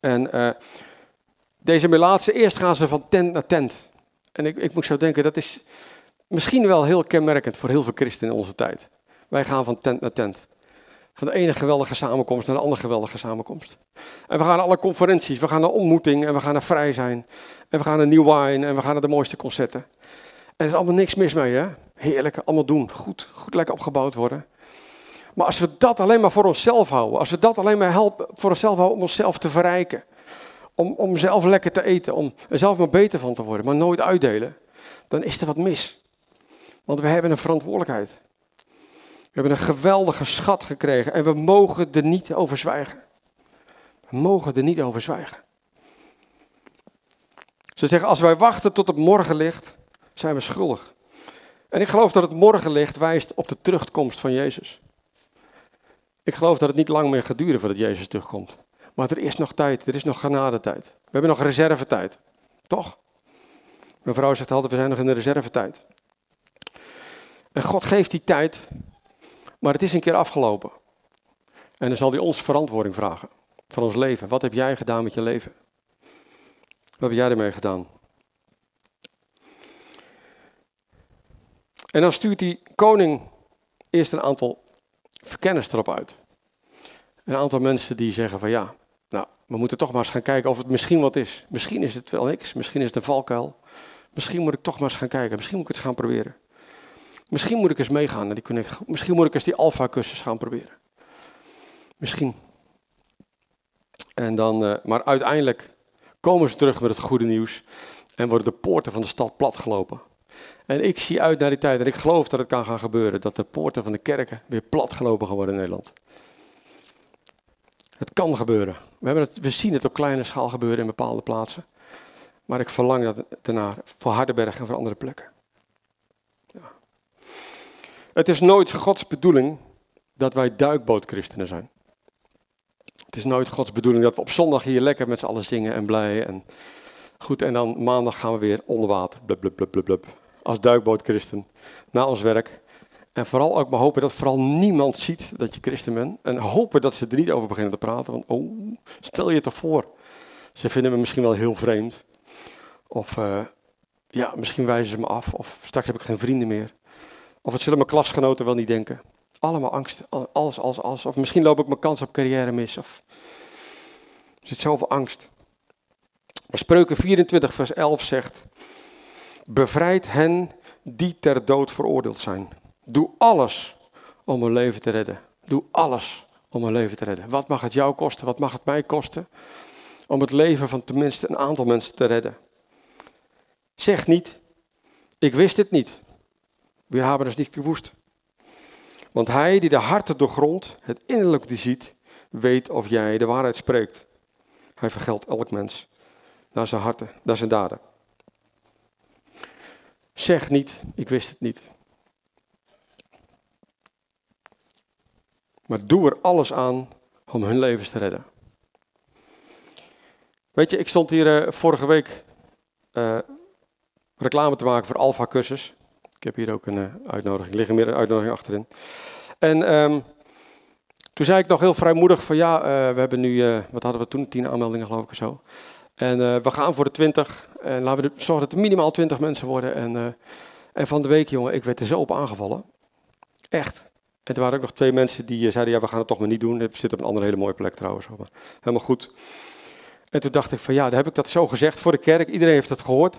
En uh, deze melaatse, eerst gaan ze van tent naar tent. En ik, ik moet zo denken, dat is, misschien wel heel kenmerkend voor heel veel christenen in onze tijd. Wij gaan van tent naar tent. Van de ene geweldige samenkomst naar de andere geweldige samenkomst. En we gaan naar alle conferenties, we gaan naar ontmoeting en we gaan naar vrij zijn. En we gaan naar New Wine en we gaan naar de mooiste concerten. En er is allemaal niks mis mee, hè? Heerlijk, allemaal doen. Goed, goed lekker opgebouwd worden. Maar als we dat alleen maar voor onszelf houden, als we dat alleen maar helpen voor onszelf houden om onszelf te verrijken, om, om zelf lekker te eten, om er zelf maar beter van te worden, maar nooit uitdelen, dan is er wat mis. Want we hebben een verantwoordelijkheid. We hebben een geweldige schat gekregen en we mogen er niet over zwijgen. We mogen er niet over zwijgen. Ze zeggen, als wij wachten tot het morgenlicht, zijn we schuldig. En ik geloof dat het morgenlicht wijst op de terugkomst van Jezus. Ik geloof dat het niet lang meer gaat duren voordat Jezus terugkomt. Maar er is nog tijd, er is nog genadetijd. We hebben nog reservetijd. Toch? Mijn vrouw zegt altijd, we zijn nog in de reservetijd. En God geeft die tijd, maar het is een keer afgelopen. En dan zal hij ons verantwoording vragen van ons leven. Wat heb jij gedaan met je leven? Wat heb jij ermee gedaan? En dan stuurt die koning eerst een aantal verkenners erop uit. Een aantal mensen die zeggen van ja, nou, we moeten toch maar eens gaan kijken of het misschien wat is. Misschien is het wel niks, misschien is het een valkuil. Misschien moet ik toch maar eens gaan kijken, misschien moet ik het gaan proberen. Misschien moet ik eens meegaan naar die. Misschien moet ik eens die alfa-cursus gaan proberen. Misschien. En dan, eh, maar uiteindelijk komen ze terug met het goede nieuws en worden de poorten van de stad platgelopen. En ik zie uit naar die tijd en ik geloof dat het kan gaan gebeuren, dat de poorten van de kerken weer platgelopen gaan worden in Nederland. Het kan gebeuren. We, hebben het, we zien het op kleine schaal gebeuren in bepaalde plaatsen. Maar ik verlang dat voor Hardenberg en voor andere plekken. Het is nooit Gods bedoeling dat wij duikbootchristenen zijn. Het is nooit Gods bedoeling dat we op zondag hier lekker met z'n allen zingen en blij. En goed, en dan maandag gaan we weer onder water. Blub, blub, blub, blub, blub. Als duikbootchristen. Na ons werk. En vooral ook maar hopen dat vooral niemand ziet dat je christen bent. En hopen dat ze er niet over beginnen te praten. Want oh, stel je toch voor. Ze vinden me misschien wel heel vreemd. Of uh, ja, misschien wijzen ze me af. Of straks heb ik geen vrienden meer. Of het zullen mijn klasgenoten wel niet denken. Allemaal angst. Alles, alles, alles. Of misschien loop ik mijn kans op carrière mis. Of er zit zoveel angst. Maar Spreuken 24 vers 11 zegt. Bevrijd hen die ter dood veroordeeld zijn. Doe alles om een leven te redden. Doe alles om een leven te redden. Wat mag het jou kosten? Wat mag het mij kosten? Om het leven van tenminste een aantal mensen te redden. Zeg niet, ik wist het niet. We hebben het niet gewoest. Want hij die de harten doorgrondt, het innerlijk die ziet, weet of jij de waarheid spreekt. Hij vergeldt elk mens naar zijn harten, naar zijn daden. Zeg niet, ik wist het niet. Maar doe er alles aan om hun levens te redden. Weet je, ik stond hier uh, vorige week uh, reclame te maken voor Alpha cursus. Ik heb hier ook een uh, uitnodiging, liggen meer een uitnodiging achterin. En um, toen zei ik nog heel vrijmoedig van ja, we hebben nu, wat hadden we toen, tien aanmeldingen geloof ik of zo. En we gaan voor de twintig en laten we zorgen dat er minimaal twintig mensen worden. En, en van de week jongen, ik werd er zo op aangevallen. Echt. En er waren ook nog twee mensen die zeiden, ja, we gaan het toch maar niet doen. Het zit op een andere hele mooie plek trouwens. Helemaal goed. En toen dacht ik van ja, dan heb ik dat zo gezegd voor de kerk. Iedereen heeft het gehoord.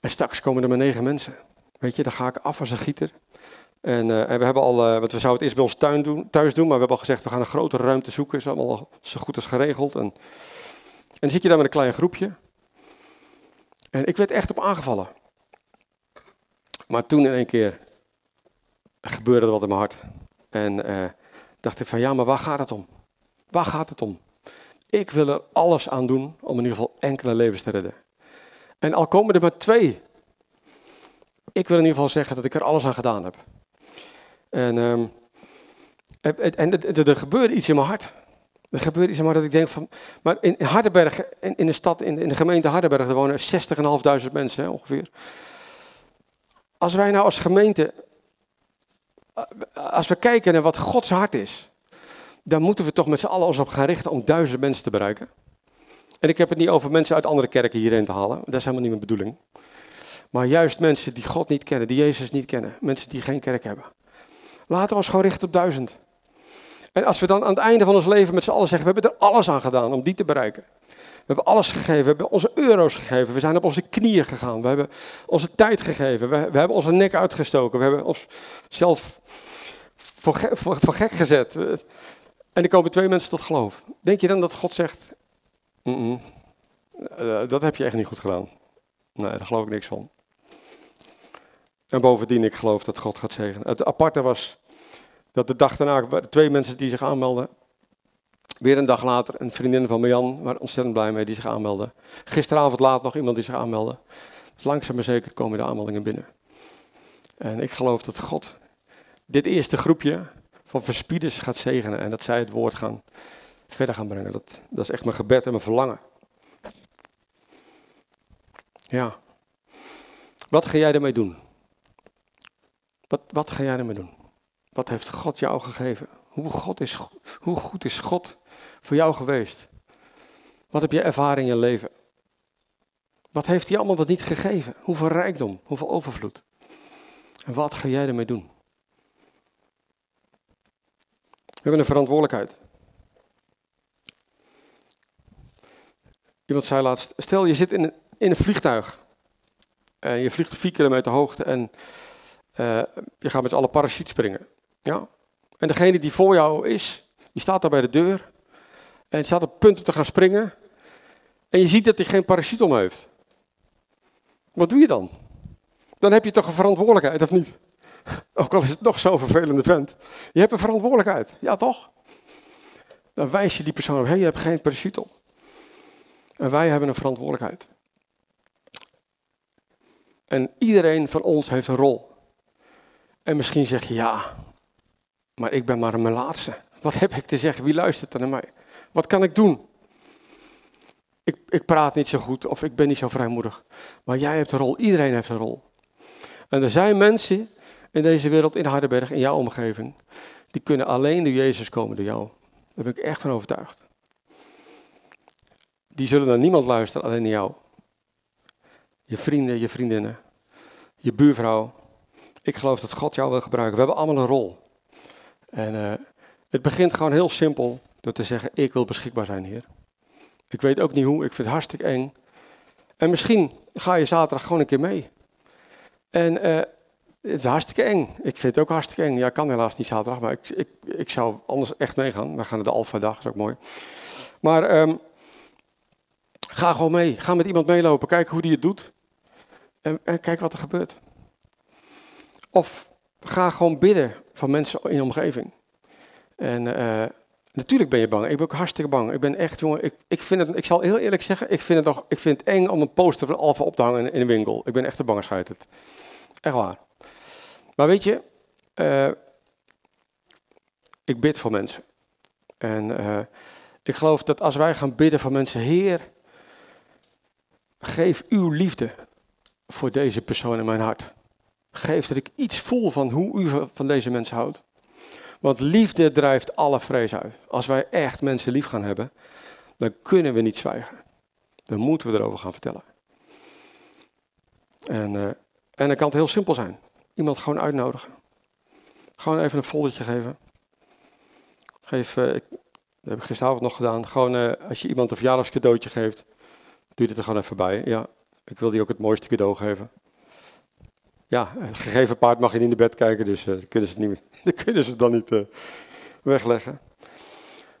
En straks komen er maar negen mensen. Weet je, dan ga ik af als een gieter. En, uh, en we hebben al, uh, want we zouden het eerst bij ons tuin doen, thuis doen, maar we hebben al gezegd, we gaan een grotere ruimte zoeken. Is allemaal zo goed als geregeld. En, en dan zit je daar met een klein groepje. En ik werd echt op aangevallen. Maar toen in één keer gebeurde er wat in mijn hart. En uh, dacht ik van ja, maar waar gaat het om? Waar gaat het om? Ik wil er alles aan doen om in ieder geval enkele levens te redden. En al komen er maar twee. Ik wil in ieder geval zeggen dat ik er alles aan gedaan heb. En, um, en er gebeurde iets in mijn hart. Er gebeurde iets in mijn hart dat ik denk van... Maar in Hardenberg, in, in de stad, in, in de gemeente Hardenberg, er wonen 60.500 mensen hè, ongeveer. Als wij nou als gemeente... Als we kijken naar wat Gods hart is dan moeten we toch met z'n allen ons op gaan richten om duizend mensen te bereiken. En ik heb het niet over mensen uit andere kerken hierheen te halen. Dat is helemaal niet mijn bedoeling. Maar juist mensen die God niet kennen, die Jezus niet kennen. Mensen die geen kerk hebben. Laten we ons gewoon richten op duizend. En als we dan aan het einde van ons leven met z'n allen zeggen, we hebben er alles aan gedaan om die te bereiken. We hebben alles gegeven, we hebben onze euro's gegeven, we zijn op onze knieën gegaan, we hebben onze tijd gegeven, we, hebben onze nek uitgestoken, we hebben onszelf voor, voor, gek gezet. En er komen twee mensen tot geloof. Denk je dan dat God zegt, -mm, dat heb je echt niet goed gedaan? Nee, daar geloof ik niks van. En bovendien, ik geloof dat God gaat zegenen. Het aparte was dat de dag daarna twee mensen die zich aanmelden. Weer een dag later een vriendin van Marjan, waar ontzettend blij mee, die zich aanmeldde. Gisteravond laat nog iemand die zich aanmeldde. Dus langzaam maar zeker komen de aanmeldingen binnen. En ik geloof dat God dit eerste groepje van verspieders gaat zegenen en dat zij het woord gaan verder gaan brengen. Dat, dat is echt mijn gebed en mijn verlangen. Ja. Wat ga jij ermee doen? Wat, wat ga jij ermee doen? Wat heeft God jou gegeven? Hoe, God is, hoe goed is God voor jou geweest? Wat heb je ervaren in je leven? Wat heeft hij allemaal wat niet gegeven? Hoeveel rijkdom, hoeveel overvloed? En wat ga jij ermee doen? We hebben een verantwoordelijkheid. Iemand zei laatst, stel je zit in een, in een vliegtuig. En je vliegt op 4 kilometer hoogte en uh, je gaat met z'n allen springen. Ja? En degene die voor jou is, die staat daar bij de deur. En staat op het punt om te gaan springen. En je ziet dat hij geen parachute om heeft. Wat doe je dan? Dan heb je toch een verantwoordelijkheid, of niet? <laughs> Ook al is het nog zo'n vervelende vent. Je hebt een verantwoordelijkheid, ja toch? Dan wijs je die persoon op, hé, hey, je hebt geen parachute op. En wij hebben een verantwoordelijkheid. En iedereen van ons heeft een rol. En misschien zeg je, ja, maar ik ben maar een melaatse. Wat heb ik te zeggen? Wie luistert er naar mij? Wat kan ik doen? Ik, ik praat niet zo goed of ik ben niet zo vrijmoedig. Maar jij hebt een rol, iedereen heeft een rol. En er zijn mensen in deze wereld, in Hardenberg, in jouw omgeving, die kunnen alleen door Jezus komen, door jou. Daar ben ik echt van overtuigd. Die zullen naar niemand luisteren, alleen naar jou. Je vrienden, je vriendinnen, je buurvrouw. Ik geloof dat God jou wil gebruiken. We hebben allemaal een rol. En uh, het begint gewoon heel simpel door te zeggen, ik wil beschikbaar zijn, Heer. Ik weet ook niet hoe, ik vind het hartstikke eng. En misschien ga je zaterdag gewoon een keer mee. En uh, het is hartstikke eng. Ik vind het ook hartstikke eng. Ja, ik kan helaas niet zaterdag, maar ik, ik, ik zou anders echt meegaan. We gaan naar de Alpha-dag, dat is ook mooi. Maar um, ga gewoon mee. Ga met iemand meelopen. Kijk hoe die het doet. En, en kijk wat er gebeurt. Of ga gewoon bidden van mensen in je omgeving. En uh, natuurlijk ben je bang. Ik ben ook hartstikke bang. Ik ben echt, jongen, ik, ik, vind het, ik zal heel eerlijk zeggen, ik vind, het nog, ik vind het eng om een poster van Alpha op te hangen in, een winkel. Ik ben echt een bange het. Echt waar. Maar weet je, uh, ik bid voor mensen. En uh, ik geloof dat als wij gaan bidden voor mensen, Heer, geef uw liefde voor deze persoon in mijn hart. Geef dat ik iets voel van hoe u van deze mensen houdt. Want liefde drijft alle vrees uit. Als wij echt mensen lief gaan hebben, dan kunnen we niet zwijgen. Dan moeten we erover gaan vertellen. En, uh, en dan kan het heel simpel zijn. Iemand gewoon uitnodigen. Gewoon even een foldertje geven. Geef, uh, ik, dat heb ik gisteravond nog gedaan. Gewoon uh, als je iemand een verjaardagscadeautje geeft, doe dit er gewoon even bij. Ja, ik wil die ook het mooiste cadeau geven. Ja, een gegeven paard mag je niet in de bed kijken, dus uh, kunnen ze het niet, <laughs> dan kunnen ze dan niet uh, wegleggen.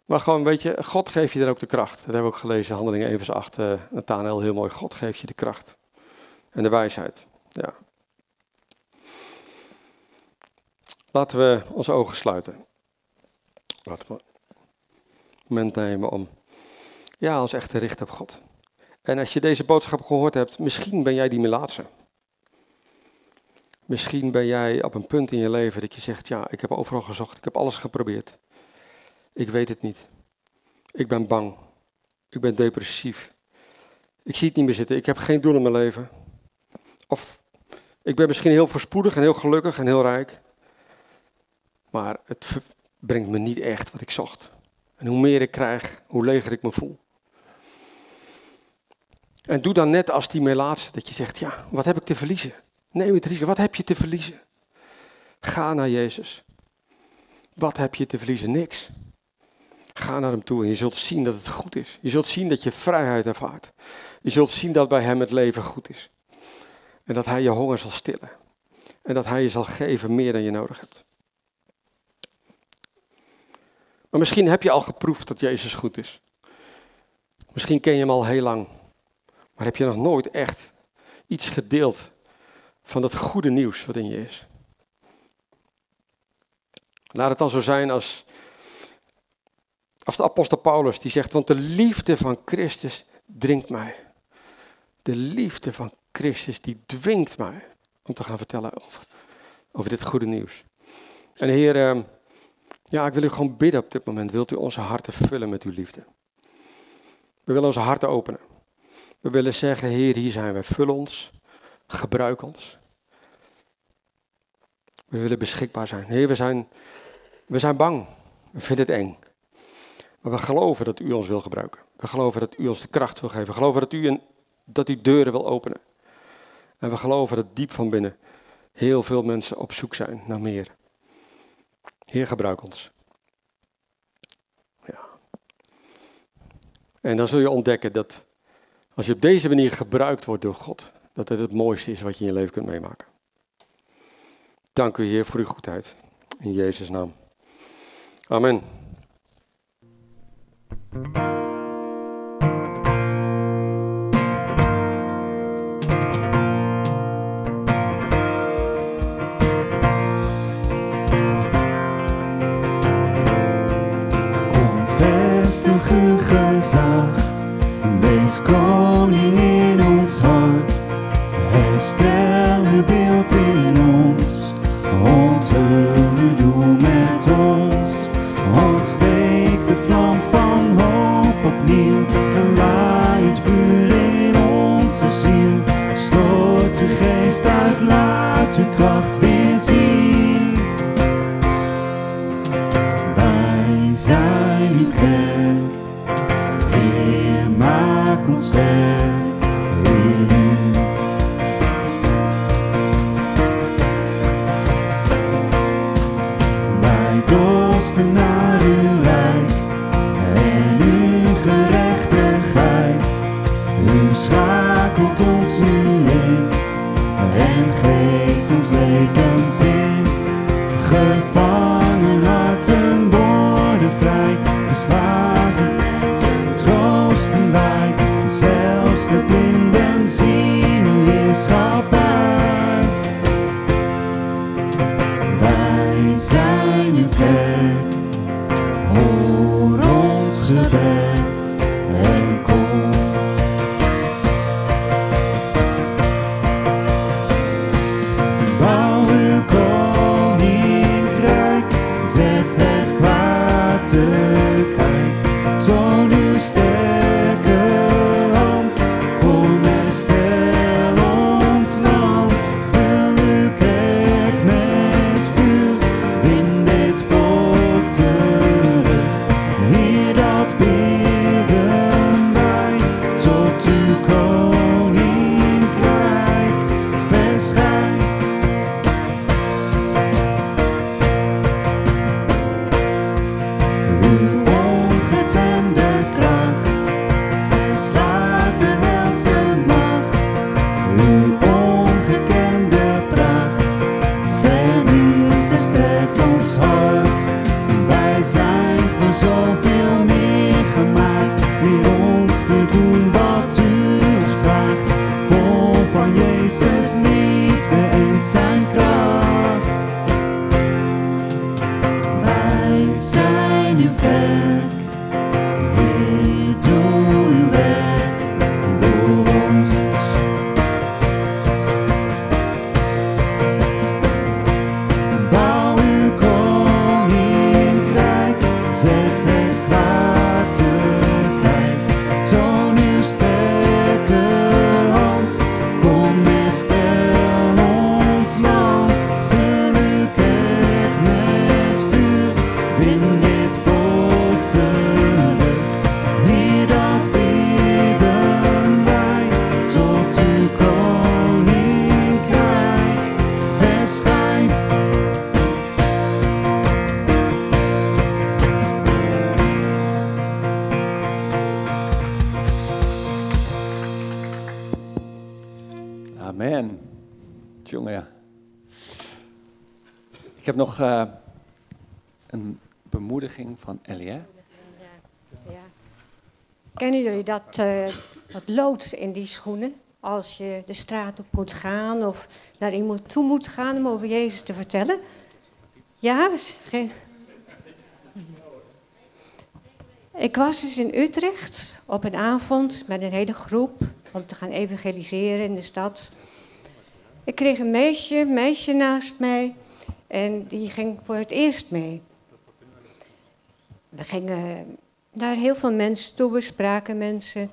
Maar gewoon, weet je, God geeft je dan ook de kracht. Dat hebben we ook gelezen, Handelingen 1 vers 8, uh, Nathanael, heel mooi. God geeft je de kracht en de wijsheid. Ja. Laten we onze ogen sluiten. Laten we een moment nemen om ja, ons echt te richten op God. En als je deze boodschap gehoord hebt, misschien ben jij die melaatse. Misschien ben jij op een punt in je leven dat je zegt, ja, ik heb overal gezocht, ik heb alles geprobeerd. Ik weet het niet. Ik ben bang. Ik ben depressief. Ik zie het niet meer zitten. Ik heb geen doel in mijn leven. Of ik ben misschien heel voorspoedig en heel gelukkig en heel rijk. Maar het brengt me niet echt wat ik zocht. En hoe meer ik krijg, hoe leger ik me voel. En doe dan net als die melaatse, dat je zegt, ja, wat heb ik te verliezen? Neem het risico. Wat heb je te verliezen? Ga naar Jezus. Wat heb je te verliezen? Niks. Ga naar hem toe en je zult zien dat het goed is. Je zult zien dat je vrijheid ervaart. Je zult zien dat bij hem het leven goed is. En dat hij je honger zal stillen. En dat hij je zal geven meer dan je nodig hebt. Maar misschien heb je al geproefd dat Jezus goed is. Misschien ken je hem al heel lang. Maar heb je nog nooit echt iets gedeeld van dat goede nieuws wat in je is? Laat het dan zo zijn als, als de apostel Paulus die zegt, want de liefde van Christus dringt mij. De liefde van Christus die dwingt mij om te gaan vertellen over, over dit goede nieuws. En Heer, ehm, ja, ik wil u gewoon bidden op dit moment. Wilt u onze harten vullen met uw liefde? We willen onze harten openen. We willen zeggen, Heer, hier zijn wij. Vul ons, gebruik ons. We willen beschikbaar zijn. Heer, we zijn, we zijn bang. We vinden het eng. Maar we geloven dat u ons wil gebruiken. We geloven dat u ons de kracht wil geven. We geloven dat u, een, dat u deuren wil openen. En we geloven dat diep van binnen heel veel mensen op zoek zijn naar meer. Heer, gebruik ons. Ja. En dan zul je ontdekken dat als je op deze manier gebruikt wordt door God, dat het het mooiste is wat je in je leven kunt meemaken. Dank u, Heer, voor uw goedheid. In Jezus' naam. Amen. Uw wees Ik heb nog eh, een bemoediging van hè? Ja. Kennen jullie dat, eh, dat lood in die schoenen? Als je de straat op moet gaan of naar iemand toe moet gaan om over Jezus te vertellen? Ja? Ik was dus in Utrecht op een avond met een hele groep om te gaan evangeliseren in de stad. Ik kreeg een meisje, meisje naast mij en die ging voor het eerst mee. We gingen naar heel veel mensen toe, we spraken mensen.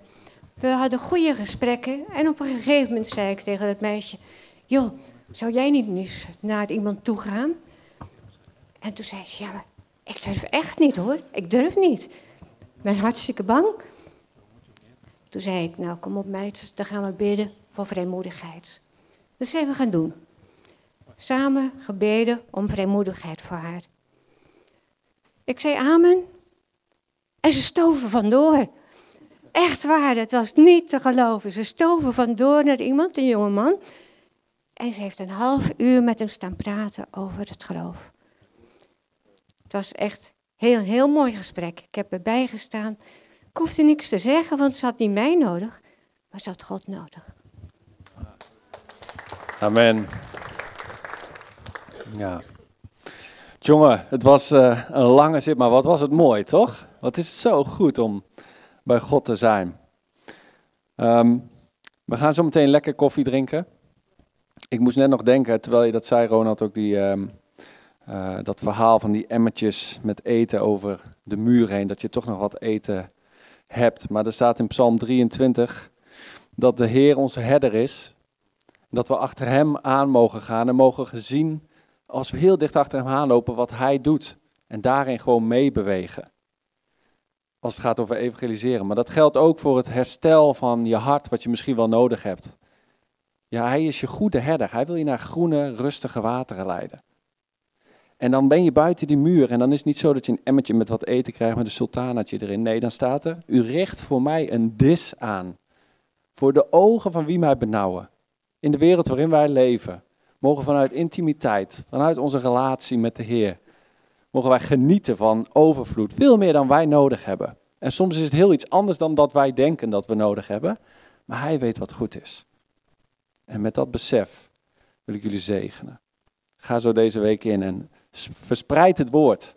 We hadden goede gesprekken en op een gegeven moment zei ik tegen dat meisje... joh, zou jij niet eens naar iemand toe gaan? En toen zei ze, ja, ik durf echt niet hoor, ik durf niet. Ik ben hartstikke bang. Toen zei ik, nou kom op meid, dan gaan we bidden voor vrijmoedigheid. Dat zijn we gaan doen. Samen gebeden om vrijmoedigheid voor haar. Ik zei amen. En ze stoven vandoor. Echt waar, het was niet te geloven. Ze stoven vandoor naar iemand, een jongeman. En ze heeft een half uur met hem staan praten over het geloof. Het was echt heel, heel mooi gesprek. Ik heb erbij gestaan. Ik hoefde niks te zeggen, want ze had niet mij nodig, maar ze had God nodig. Amen. Ja. Jongen, het was eh, een lange zit, maar wat was het mooi, toch? Wat is het zo goed om bij God te zijn. Ehm, we gaan zo meteen lekker koffie drinken. Ik moest net nog denken, terwijl je dat zei, Ronald, ook die, ehm, eh, dat verhaal van die emmertjes met eten over de muur heen, dat je toch nog wat eten hebt. Maar er staat in Psalm 23 dat de Heer onze herder is, dat we achter Hem aan mogen gaan en mogen gezien, als we heel dicht achter Hem aanlopen, wat Hij doet. En daarin gewoon meebewegen. Als het gaat over evangeliseren. Maar dat geldt ook voor het herstel van je hart, wat je misschien wel nodig hebt. Ja, Hij is je goede herder. Hij wil je naar groene, rustige wateren leiden. En dan ben je buiten die muur en dan is het niet zo dat je een emmertje met wat eten krijgt met een sultanaatje erin. Nee, dan staat er, u richt voor mij een dis aan. Voor de ogen van wie mij benauwen. In de wereld waarin wij leven, mogen vanuit intimiteit, vanuit onze relatie met de Heer, mogen wij genieten van overvloed. Veel meer dan wij nodig hebben. En soms is het heel iets anders dan dat wij denken dat we nodig hebben. Maar Hij weet wat goed is. En met dat besef wil ik jullie zegenen. Ga zo deze week in en verspreid het woord.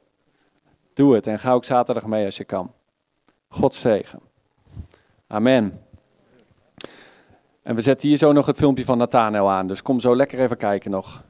Doe het en ga ook zaterdag mee als je kan. God zegen. Amen. En we zetten hier zo nog het filmpje van Nathanael aan, dus kom zo lekker even kijken nog.